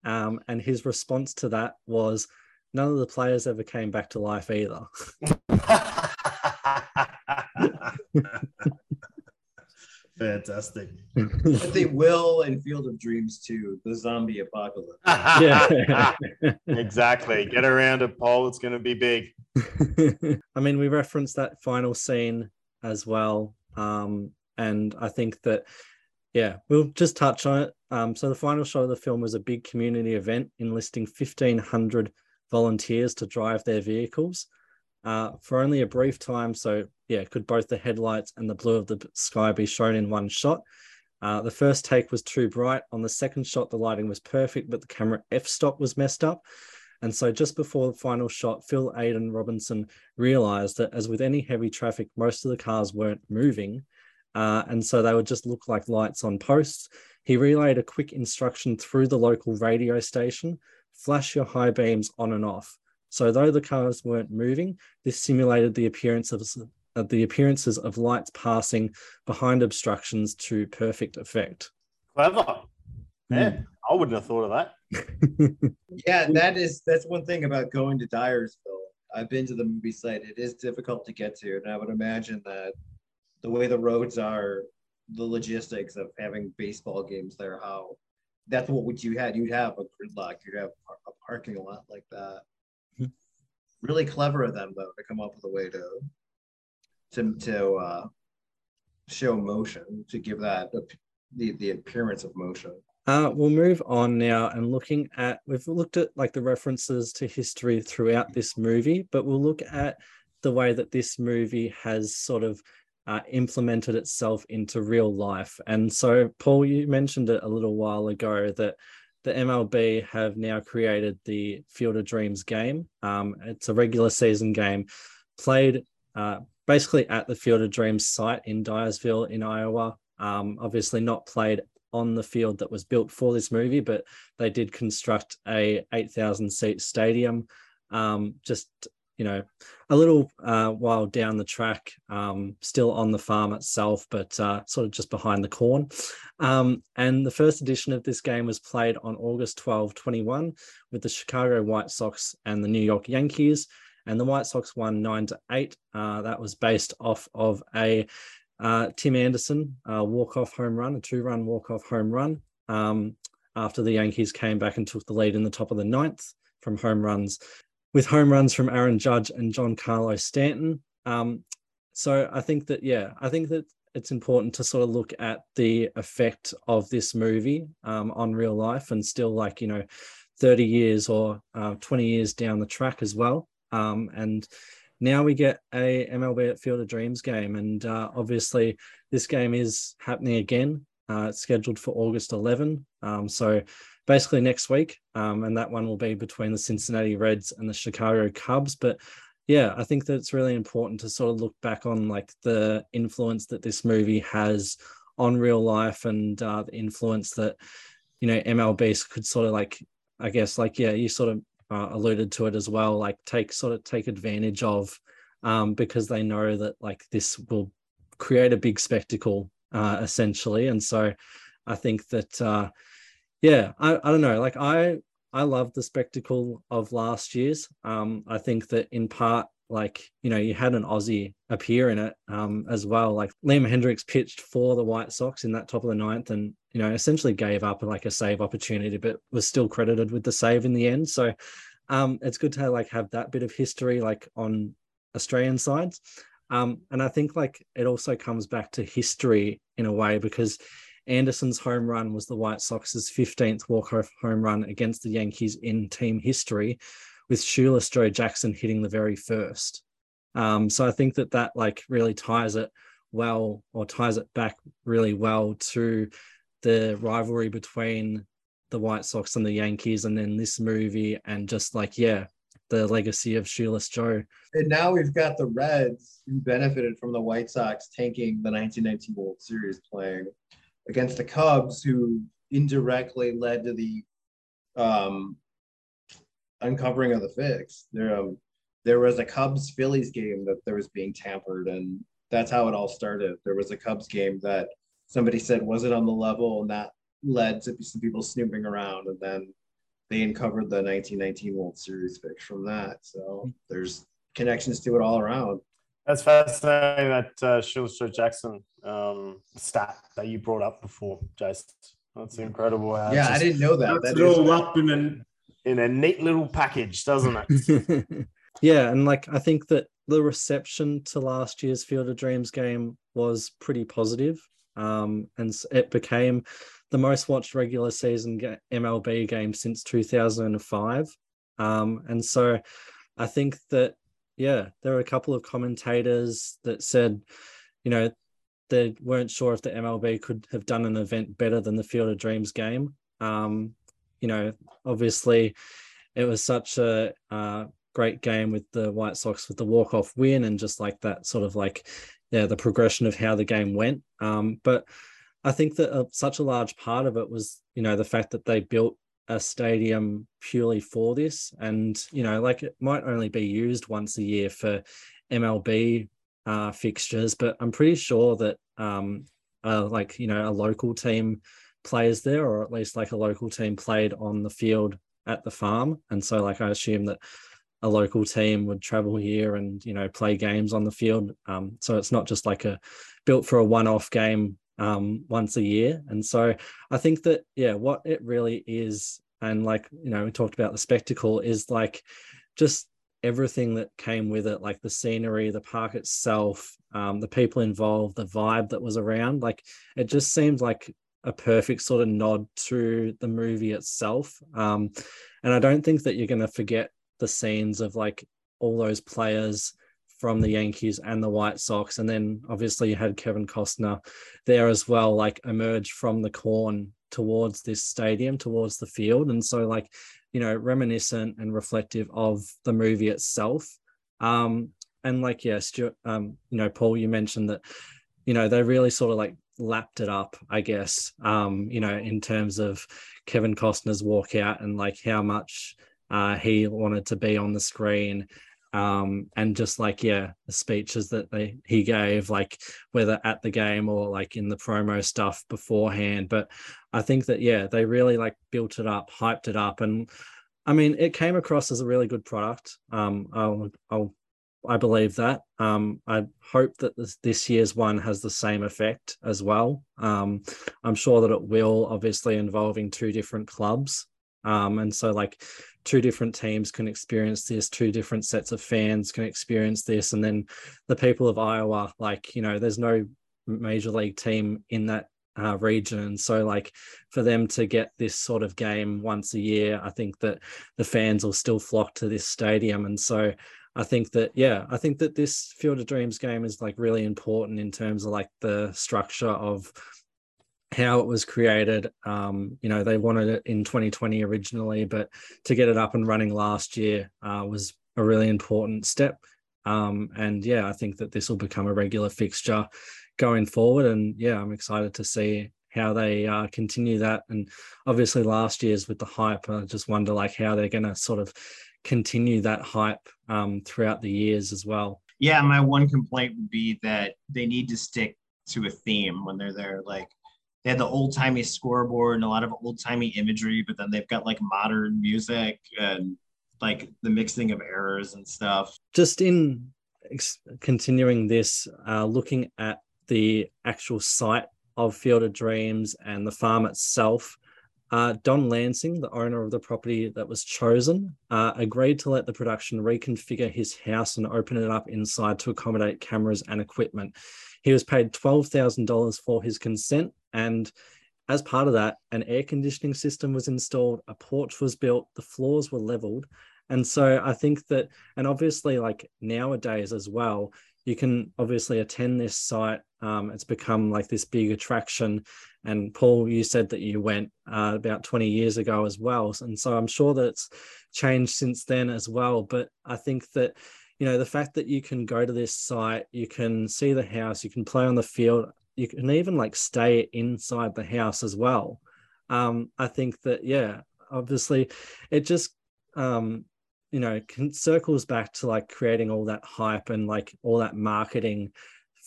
Um, and his response to that was none of the players ever came back to life either. Fantastic. But they will in Field of Dreams too, the zombie apocalypse. yeah. exactly. Get around it, Paul. It's going to be big. I mean, we referenced that final scene as well. Um, and I think that, yeah, we'll just touch on it. Um, so the final shot of the film was a big community event enlisting 1,500 volunteers to drive their vehicles uh, for only a brief time. So, yeah, could both the headlights and the blue of the sky be shown in one shot? Uh, the first take was too bright. On the second shot, the lighting was perfect, but the camera f stop was messed up. And so, just before the final shot, Phil Alden Robinson realized that, as with any heavy traffic, most of the cars weren't moving. Uh, and so they would just look like lights on posts. He relayed a quick instruction through the local radio station flash your high beams on and off. So, though the cars weren't moving, this simulated the appearance of uh, the appearances of lights passing behind obstructions to perfect effect. Clever. Man, I wouldn't have thought of that. Yeah, that is that's one thing about going to Dyersville. I've been to the movie site. It is difficult to get to, and I would imagine that the way the roads are, the logistics of having baseball games there, how that's what would you had. You'd have a gridlock. You'd have a parking lot like that. Really clever of them though to come up with a way to to to uh, show motion to give that the the appearance of motion. Uh, we'll move on now and looking at we've looked at like the references to history throughout this movie, but we'll look at the way that this movie has sort of uh, implemented itself into real life. And so, Paul, you mentioned it a little while ago that the MLB have now created the Field of Dreams game. Um, it's a regular season game played uh, basically at the Field of Dreams site in Dyersville in Iowa. Um, obviously, not played on the field that was built for this movie, but they did construct a 8,000 seat stadium um, just you know, a little uh, while down the track, um, still on the farm itself, but uh, sort of just behind the corn. Um, and the first edition of this game was played on August 12, 21, with the Chicago White Sox and the New York Yankees. And the White Sox won nine to eight. Uh, that was based off of a uh, Tim Anderson uh, walk-off home run, a two-run walk-off home run. Um, after the Yankees came back and took the lead in the top of the ninth from home runs with home runs from Aaron Judge and Giancarlo Stanton. Um, so I think that, yeah, I think that it's important to sort of look at the effect of this movie um, on real life and still like, you know, 30 years or uh, 20 years down the track as well. Um, and now we get a MLB at Field of Dreams game. And uh, obviously, this game is happening again. Uh, it's scheduled for August 11. Um, so basically next week. Um, and that one will be between the Cincinnati Reds and the Chicago Cubs. But yeah, I think that it's really important to sort of look back on like the influence that this movie has on real life and uh, the influence that, you know, MLB could sort of like, I guess, like, yeah, you sort of uh, alluded to it as well, like take sort of take advantage of um, because they know that like this will create a big spectacle uh, essentially. And so I think that, uh, yeah, I, I don't know. Like I I love the spectacle of last year's. Um, I think that in part, like you know, you had an Aussie appear in it um, as well. Like Liam Hendriks pitched for the White Sox in that top of the ninth, and you know, essentially gave up like a save opportunity, but was still credited with the save in the end. So um, it's good to like have that bit of history like on Australian sides. Um, and I think like it also comes back to history in a way because Anderson's home run was the White Sox's 15th walk-off home run against the Yankees in team history, with shoeless Joe Jackson hitting the very first. Um, so I think that that like really ties it well, or ties it back really well to the rivalry between the White Sox and the Yankees, and then this movie, and just like yeah, the legacy of shoeless Joe. And now we've got the Reds who benefited from the White Sox tanking the 1919 World Series playing against the Cubs, who indirectly led to the um, uncovering of the fix. There, um, there was a Cubs Phillies game that there was being tampered, and that's how it all started. There was a Cubs game that somebody said, was it on the level? And that led to some people snooping around. And then they uncovered the 1919 World Series fix from that. So there's connections to it all around. That's fascinating that uh, Shoeless Jackson um, stat that you brought up before, Jason. That's incredible. yeah, just, I didn't know that. That's that it all up in a, in a neat little package, doesn't it? yeah, and like I think that the reception to last year's Field of Dreams game was pretty positive, um, and it became the most watched regular season MLB game since 2005. Um, and so I think that, yeah, there were a couple of commentators that said, you know, they weren't sure if the MLB could have done an event better than the Field of Dreams game. Um, you know, obviously, it was such a uh, great game with the White Sox with the walk off win and just like that sort of like, yeah, the progression of how the game went. Um, but I think that uh, such a large part of it was, you know, the fact that they built a stadium purely for this, and you know, like it might only be used once a year for MLB uh, fixtures, but I'm pretty sure that, um, uh, like you know, a local team plays there, or at least like a local team played on the field at the farm, and so like I assume that a local team would travel here and you know play games on the field. Um, so it's not just like a built for a one-off game um, once a year. And so I think that, yeah, what it really is, and like, you know, we talked about the spectacle, is like just everything that came with it, like the scenery, the park itself, um, the people involved, the vibe that was around. Like it just seemed like a perfect sort of nod to the movie itself. Um, and I don't think that you're going to forget the scenes of like all those players from the Yankees and the White Sox. And then obviously you had Kevin Costner there as well, like emerge from the corn towards this stadium, towards the field. And so, like, you know, reminiscent and reflective of the movie itself. Um, and like, yeah, Stuart, um, you know, Paul, you mentioned that, you know, they really sort of like lapped it up, I guess, um, you know, in terms of Kevin Costner's walkout and like how much uh, he wanted to be on the screen um, and just like yeah the speeches that they he gave like whether at the game or like in the promo stuff beforehand. But i think that yeah they really like built it up hyped it up. And i mean it came across as a really good product. Um i'll, I'll i believe that. Um i hope that this, this year's one has the same effect as well. Um i'm sure that it will obviously involving two different clubs. Um and so like two different teams can experience this two different sets of fans can experience this and then the people of iowa like you know there's no major league team in that uh, region. So like for them to get this sort of game once a year i think that the fans will still flock to this stadium. And so i think that yeah i think that this field of dreams game is like really important in terms of like the structure of how it was created. Um, you know, they wanted it in 2020 originally, but to get it up and running last year uh, was a really important step. Um, and yeah, I think that this will become a regular fixture going forward. And yeah, I'm excited to see how they uh, continue that. And obviously, last year's with the hype, I just wonder like how they're going to sort of continue that hype um, throughout the years as well. Yeah, my one complaint would be that they need to stick to a theme when they're there. Like they had the old timey scoreboard and a lot of old timey imagery, but then they've got like modern music and like the mixing of errors and stuff. Just in ex- continuing this, uh, looking at the actual site of Field of Dreams and the farm itself, uh, Don Lansing, the owner of the property that was chosen, uh, agreed to let the production reconfigure his house and open it up inside to accommodate cameras and equipment. He was paid $12,000 for his consent. And as part of that, an air conditioning system was installed, a porch was built, the floors were leveled. And so I think that, and obviously, like nowadays as well, you can obviously attend this site. Um, it's become like this big attraction. And Paul, you said that you went uh, about 20 years ago as well. And so I'm sure that it's changed since then as well. But I think that you know the fact that you can go to this site you can see the house you can play on the field you can even like stay inside the house as well. Um i think that yeah obviously it just um you know can, circles back to like creating all that hype and like all that marketing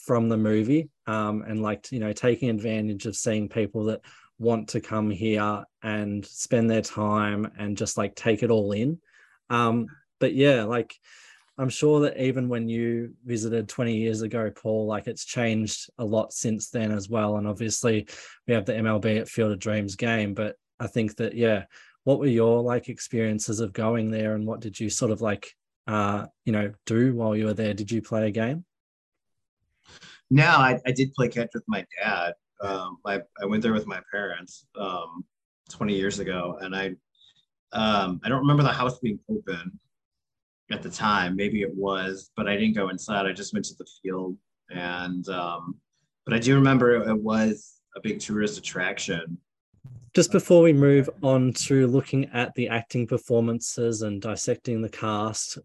from the movie um, and like you know taking advantage of seeing people that want to come here and spend their time and just like take it all in. Um, but yeah like i'm sure that even when you visited 20 years ago paul like it's changed a lot since then as well. And obviously we have the mlb at field of dreams game but i think that yeah what were your like experiences of going there and what did you sort of like uh you know do while you were there? Did you play a game? No i, I did play catch with my dad. Um I, I went there with my parents um 20 years ago. And i um i don't remember the house being open at the time maybe it was but i didn't go inside. I just went to the field. And um but i do remember it was a big tourist attraction. Just before we move on to looking at the acting performances and dissecting the cast,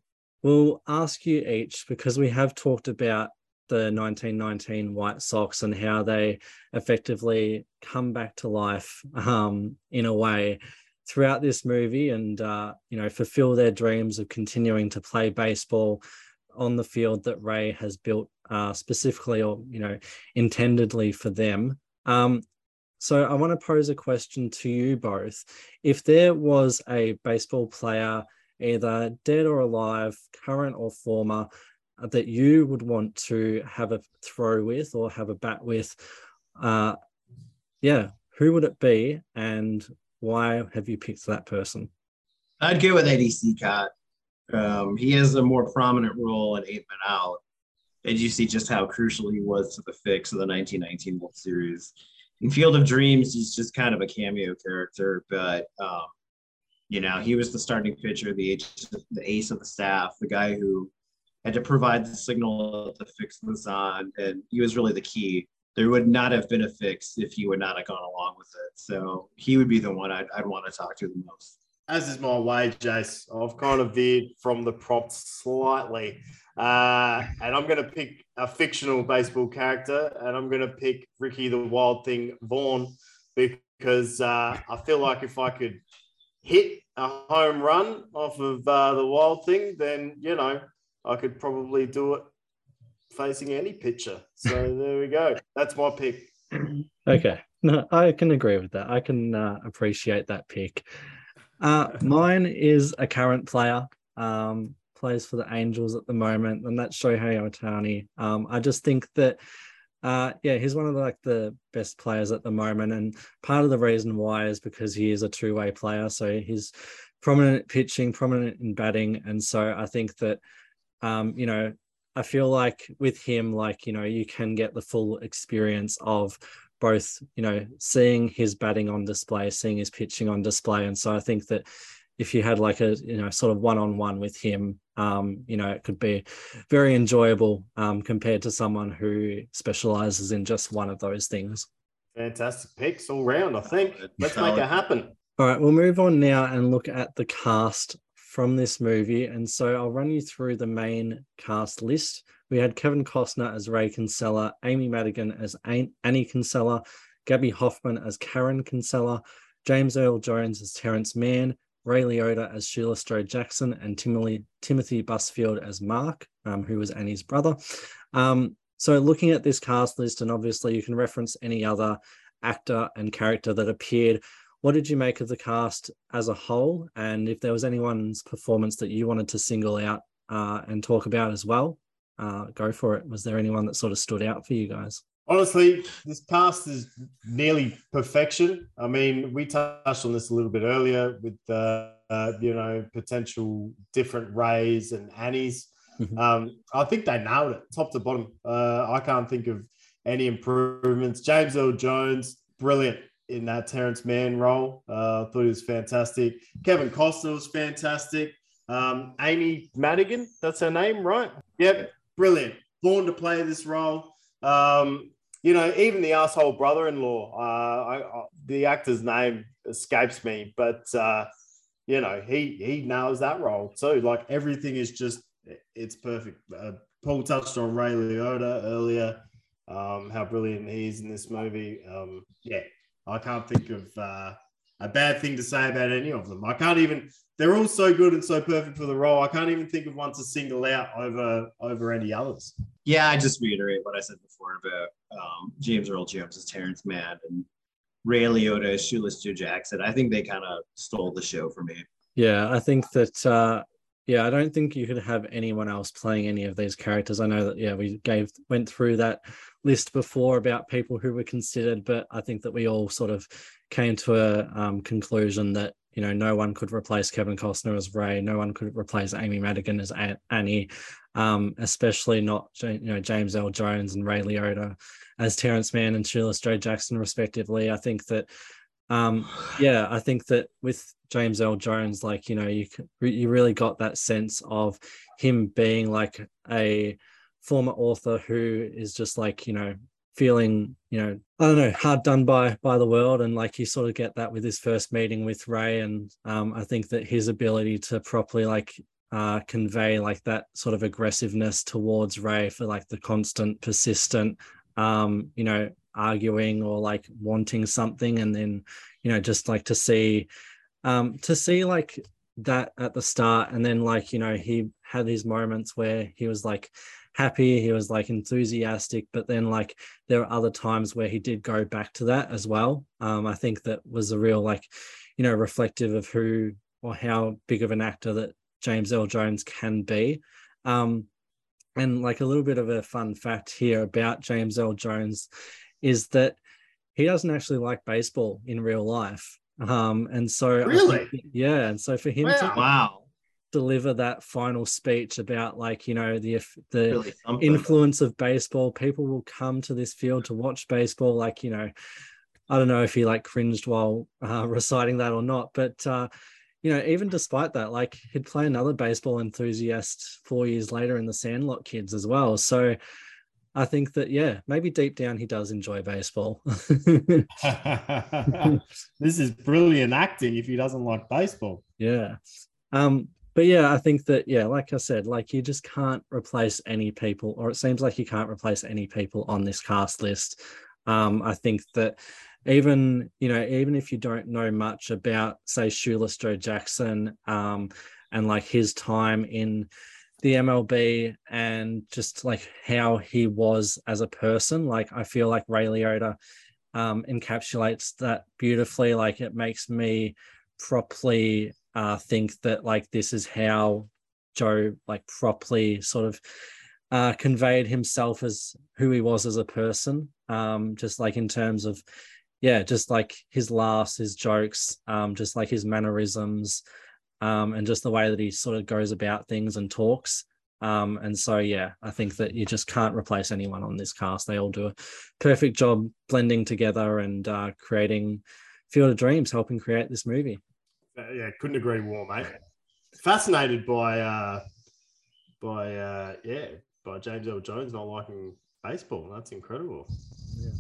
we'll ask you each because we have talked about the 1919 White Sox and how they effectively come back to life um, in a way throughout this movie and uh, you know fulfill their dreams of continuing to play baseball on the field that Ray has built uh, specifically or you know intendedly for them. Um, so I want to pose a question to you both. If there was a baseball player, either dead or alive, current or former, that you would want to have a throw with or have a bat with, uh, yeah, who would it be and why have you picked that person? I'd go with Eddie Cicotte. Um, he has a more prominent role in Eight Men Out, and you see just how crucial he was to the fix of the 1919 World Series in Field of Dreams, he's just kind of a cameo character, but um, you know, he was the starting pitcher, the ace, the ace of the staff, the guy who had to provide the signal to fix the on, and he was really the key. There would not have been a fix if he would not have gone along with it. So he would be the one I'd, I'd want to talk to the most. As is my way, Jace. I've kind of veered from the props slightly. Uh, and I'm going to pick a fictional baseball character, and I'm going to pick Ricky the Wild Thing Vaughn because uh, I feel like if I could hit a home run off of uh, the Wild Thing, then you know I could probably do it facing any pitcher. So there we go. That's my pick. Okay, no, I can agree with that. I can uh, appreciate that pick. Uh, mine is a current player. Um, plays for the Angels at the moment, and that's Shohei Ohtani. Um, I just think that, uh, yeah, he's one of the, like the best players at the moment, and part of the reason why is because he is a two-way player. So he's prominent pitching, prominent in batting, and so I think that, um, you know, I feel like with him, like you know, you can get the full experience of both, you know, seeing his batting on display, seeing his pitching on display, and so I think that if you had like a you know sort of one-on-one with him um, you know it could be very enjoyable um, compared to someone who specializes in just one of those things. Fantastic picks all round i think. Let's make it happen. All right we'll move on now and look at the cast from this movie and so i'll run you through the main cast list we had kevin costner as ray kinsella amy madigan as annie kinsella Gaby Hoffmann as karen kinsella james earl jones as terrence mann Ray Liotta as Shoeless Joe Jackson, and Timothy, Timothy Busfield as Mark, um, who was Annie's brother. Um, so, looking at this cast list, and obviously you can reference any other actor and character that appeared. What did you make of the cast as a whole? And if there was anyone's performance that you wanted to single out uh, and talk about as well, uh, go for it. Was there anyone that sort of stood out for you guys? Honestly, this past is nearly perfection. I mean, we touched on this a little bit earlier with the, uh, you know, potential different Rays and Annies. Mm-hmm. Um, I think they nailed it top to bottom. Uh, I can't think of any improvements. James Earl Jones, brilliant in that Terrence Mann role. Uh, I thought he was fantastic. Kevin Costner was fantastic. Um, Amy Madigan, that's her name, right? Yep, brilliant. Born to play this role. Um, you know, even the asshole brother-in-law, uh, I, I, the actor's name escapes me, but uh, you know, he he nails that role too. Like everything is just, it's perfect. Uh, Paul touched on Ray Liotta earlier, um, how brilliant he is in this movie. Um, yeah, I can't think of uh, a bad thing to say about any of them. I can't even. They're all so good and so perfect for the role. I can't even think of one to single out over over any others. Yeah, I just reiterate what I said before about um, James Earl Jones as Terrence Mann and Ray Liotta as Shoeless Joe Jackson. I think they kind of stole the show for me. Yeah, I think that uh yeah, I don't think you could have anyone else playing any of these characters. I know that yeah, we gave went through that list before about people who were considered, but I think that we all sort of came to a um, conclusion that you know no one could replace Kevin Costner as Ray, no one could replace Amy Madigan as Annie, um, especially not you know James Earl Jones and Ray Liotta as Terrence Mann and Shoeless Joe Jackson respectively. I think that um yeah i think that with james earl jones like you know you you really got that sense of him being like a former author who is just like you know feeling you know i don't know hard done by by the world. And like you sort of get that with his first meeting with ray. And um i think that his ability to properly like uh convey like that sort of aggressiveness towards ray for like the constant persistent um you know arguing or like wanting something. And then you know just like to see um to see like that at the start. And then like you know he had these moments where he was like happy he was like enthusiastic but then like there are other times where he did go back to that as well um i think that was a real like you know reflective of who or how big of an actor that james earl jones can be um and like a little bit of a fun fact here about james earl jones is that he doesn't actually like baseball in real life. Um, and so really, think, yeah, and so for him wow. to wow deliver that final speech about like you know the the really influence of baseball, people will come to this field to watch baseball. Like you know, I don't know if he like cringed while uh, reciting that or not, but. uh you know, even despite that, like he'd play another baseball enthusiast four years later in the Sandlot Kids as well. So, I think that yeah, maybe deep down he does enjoy baseball. this is brilliant acting if he doesn't like baseball. Yeah. Um, but yeah, I think that yeah, like I said, like you just can't replace any people, or it seems like you can't replace any people on this cast list. Um, I think that even you know, even if you don't know much about, say, Shoeless Joe Jackson, um, and like his time in the MLB and just like how he was as a person. Like I feel like Ray Liotta um, encapsulates that beautifully. Like it makes me properly uh, think that like this is how Joe like properly sort of uh, conveyed himself as who he was as a person. Um, just like in terms of yeah, just like his laughs, his jokes, um, just like his mannerisms um, and just the way that he sort of goes about things and talks. Um, and so, yeah, I think that you just can't replace anyone on this cast. They all do a perfect job blending together and uh, creating Field of Dreams, helping create this movie. Uh, yeah, couldn't agree more, mate. Fascinated by, uh, by uh, yeah, by James Earl Jones not liking baseball. That's incredible. Yeah.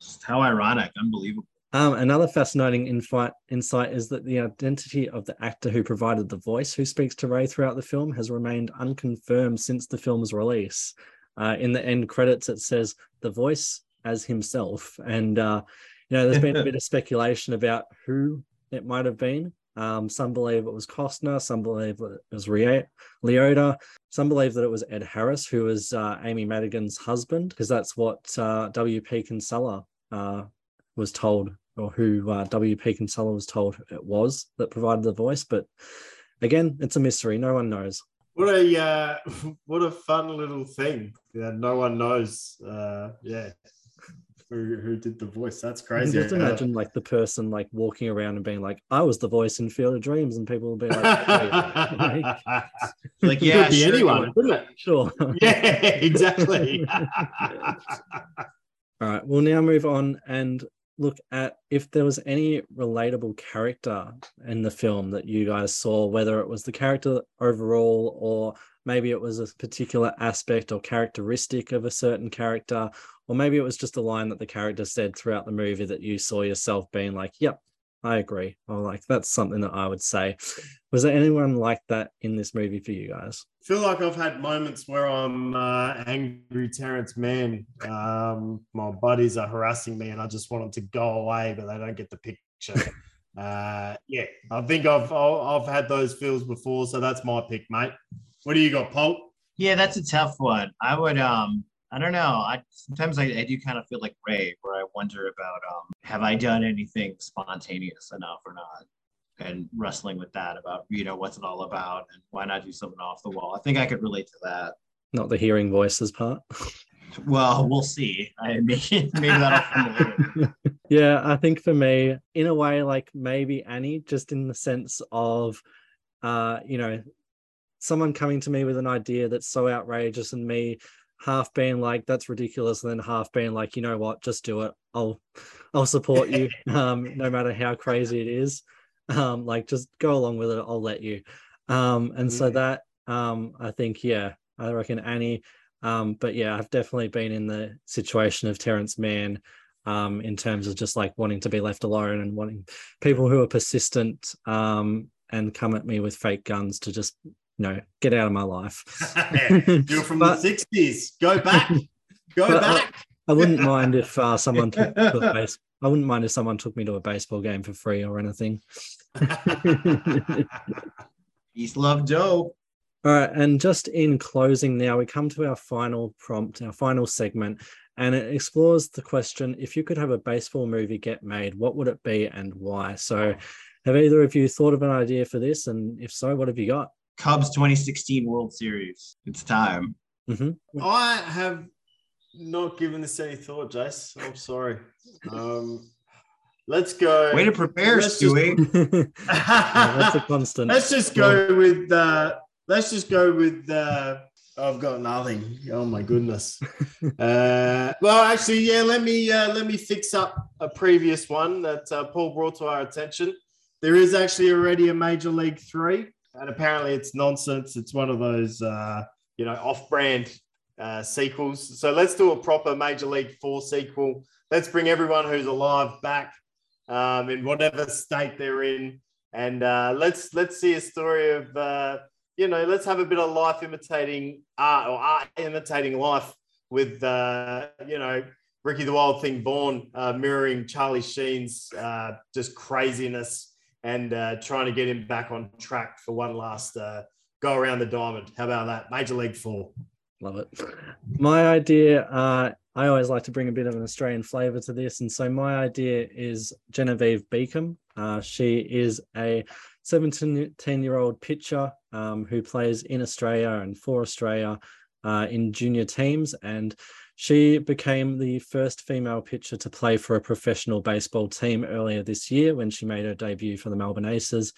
Just how ironic, unbelievable. Um, another fascinating insight, insight is that the identity of the actor who provided the voice who speaks to Ray throughout the film has remained unconfirmed since the film's release. Uh, in the end credits, it says the voice as himself. And, uh, you know, there's been a bit of speculation about who it might have been. Um, some believe it was Costner, some believe it was Liotta, some believe that it was Ed Harris, who was uh, Amy Madigan's husband, because that's what uh, W.P. Kinsella uh, was told or who uh, WP Kinsella was told it was that provided the voice. But again, it's a mystery. No one knows. What a uh, what a fun little thing. No one knows. Uh, yeah, who who did the voice? That's crazy. Just uh, imagine like the person like walking around and being like, "I was the voice in Field of Dreams," and people will be like, like, like "Yeah, could be sure anyone, couldn't it?" Sure. yeah, exactly. All right, we'll now move on and look at if there was any relatable character in the film that you guys saw, whether it was the character overall or maybe it was a particular aspect or characteristic of a certain character, or maybe it was just a line that the character said throughout the movie that you saw yourself being like, yep, I agree. Or like that's something that I would say. Was there anyone like that in this movie for you guys? I feel like I've had moments where I'm uh, angry Terrence Mann. Um, my buddies are harassing me and I just want them to go away, but they don't get the picture. uh, yeah, I think I've I've had those feels before, so that's my pick, mate. What do you got, Paul? Yeah, that's a tough one. I would um I don't know. I sometimes I, I do kind of feel like Ray, where I wonder about um have I done anything spontaneous enough or not? And wrestling with that about, you know, what's it all about and why not do something off the wall? I think I could relate to that. Not the hearing voices part. Well, we'll see. I maybe maybe that'll yeah, I think for me, in a way, like maybe Annie, just in the sense of, uh, you know, someone coming to me with an idea that's so outrageous, and me half being like, "That's ridiculous," and then half being like, "You know what? Just do it. I'll, I'll support you, um, no matter how crazy it is. Um, like just go along with it. I'll let you." Um, and so that, um, I think, yeah, I reckon Annie. Um, but yeah, I've definitely been in the situation of Terrence Mann um, in terms of just like wanting to be left alone and wanting people who are persistent um, and come at me with fake guns to just know get out of my life. You're from But- the 60s. Go back. Go But I- back. I wouldn't mind if uh, someone took to a base. I wouldn't mind if someone took me to a baseball game for free or anything. East Love Doe. All right, and just in closing now, we come to our final prompt, our final segment, and it explores the question if you could have a baseball movie get made, what would it be and why? So, have either of you thought of an idea for this? And if so, what have you got? Cubs 2016 World Series. It's time. Mm-hmm. I have not given this any thought, Jace. I'm sorry. Um, let's go. Way to prepare, Let's just- Stuey. that's a constant. Let's just go with. Uh, let's just go with. Uh, I've got nothing. Oh my goodness. uh, well, actually, yeah. Let me uh, let me fix up a previous one that uh, Paul brought to our attention. There is actually already a Major League Three, and apparently it's nonsense. It's one of those uh, you know off-brand uh, sequels. So let's do a proper Major League Four sequel. Let's bring everyone who's alive back um, in whatever state they're in, and uh, let's let's see a story of uh, you know let's have a bit of life imitating art or art imitating life with uh, you know Ricky the Wild Thing Vaughn uh, mirroring Charlie Sheen's uh, just craziness and uh, trying to get him back on track for one last uh, go around the diamond. How about that? Major League Four. Love it. My idea, uh, I always like to bring a bit of an Australian flavour to this. And so my idea is Genevieve Beacom. Uh, she is a 17 year old pitcher um, who plays in Australia and for Australia uh, in junior teams. And she became the first female pitcher to play for a professional baseball team earlier this year when she made her debut for the Melbourne Aces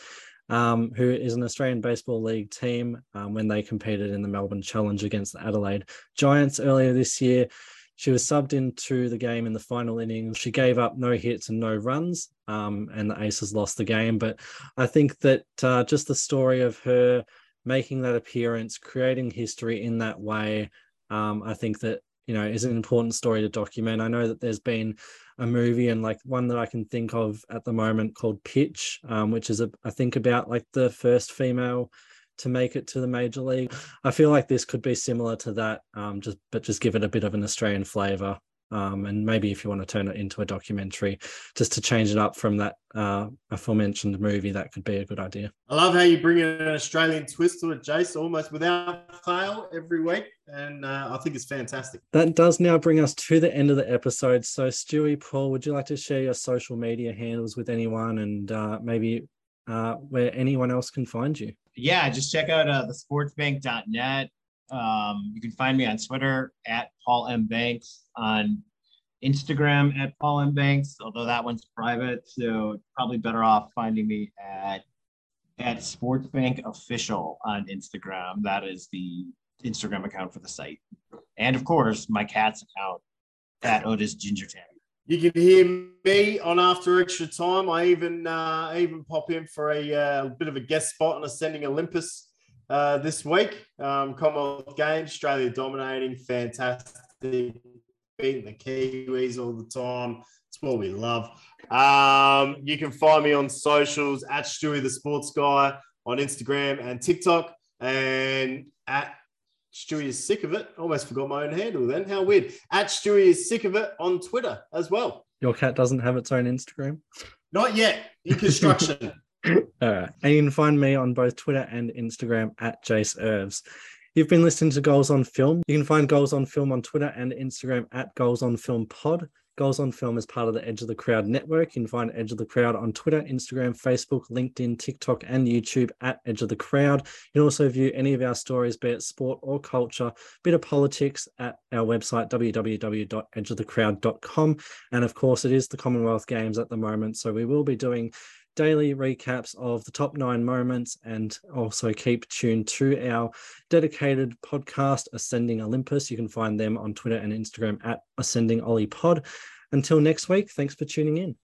um, who is an Australian Baseball League team um, when they competed in the Melbourne Challenge against the Adelaide Giants earlier this year. She was subbed into the game in the final innings. She gave up no hits and no runs, um, and the Aces lost the game. But I think that uh, just the story of her making that appearance, creating history in that way, um, I think that you know is an important story to document. I know that there's been a movie and like one that I can think of at the moment called Pitch, um, which is a, I think about like the first female to make it to the major league. I feel like this could be similar to that, um, just but just give it a bit of an Australian flavor. Um, and maybe if you want to turn it into a documentary, just to change it up from that uh, aforementioned movie, that could be a good idea. I love how you bring an Australian twist to it, Jace, almost without fail every week. And uh, I think it's fantastic. That does now bring us to the end of the episode. So, Stuey, Paul, would you like to share your social media handles with anyone and uh, maybe uh, where anyone else can find you? yeah, just check out uh, the sportsbank.net. Um, you can find me on Twitter at Paul M. Banks, on Instagram at Paul M. Banks, although that one's private. So probably better off finding me at at Sportsbank Official on Instagram. That is the Instagram account for the site. And of course, my cat's account at Otis Ginger Tabby. You can hear me on After Extra Time. I even uh, even pop in for a uh, bit of a guest spot on Ascending Olympus uh, this week. Um, Commonwealth Games, Australia dominating, fantastic, beating the Kiwis all the time. It's what we love. Um, you can find me on socials at Stuey the Sports Guy on Instagram and TikTok, and at Stuey is sick of it. Almost forgot my own handle then. How weird. At Stuey is sick of it on Twitter as well. Your cat doesn't have its own Instagram. Not yet. In construction. Uh, and you can find me on both Twitter and Instagram at Jase Irvs. You've been listening to Goals on Film. You can find Goals on Film on Twitter and Instagram at Goals on Film Pod. Goals on Film is part of the Edge of the Crowd network. You can find Edge of the Crowd on Twitter, Instagram, Facebook, LinkedIn, TikTok, and YouTube at Edge of the Crowd. You can also view any of our stories, be it sport or culture, bit of politics, at our website, www.edgeofthecrowd.com. And of course, it is the Commonwealth Games at the moment. So we will be doing daily recaps of the top nine moments and also keep tuned to our dedicated podcast, Ascending Olympus. You can find them on Twitter and Instagram at Ascending Ollie Pod. Until next week, thanks for tuning in.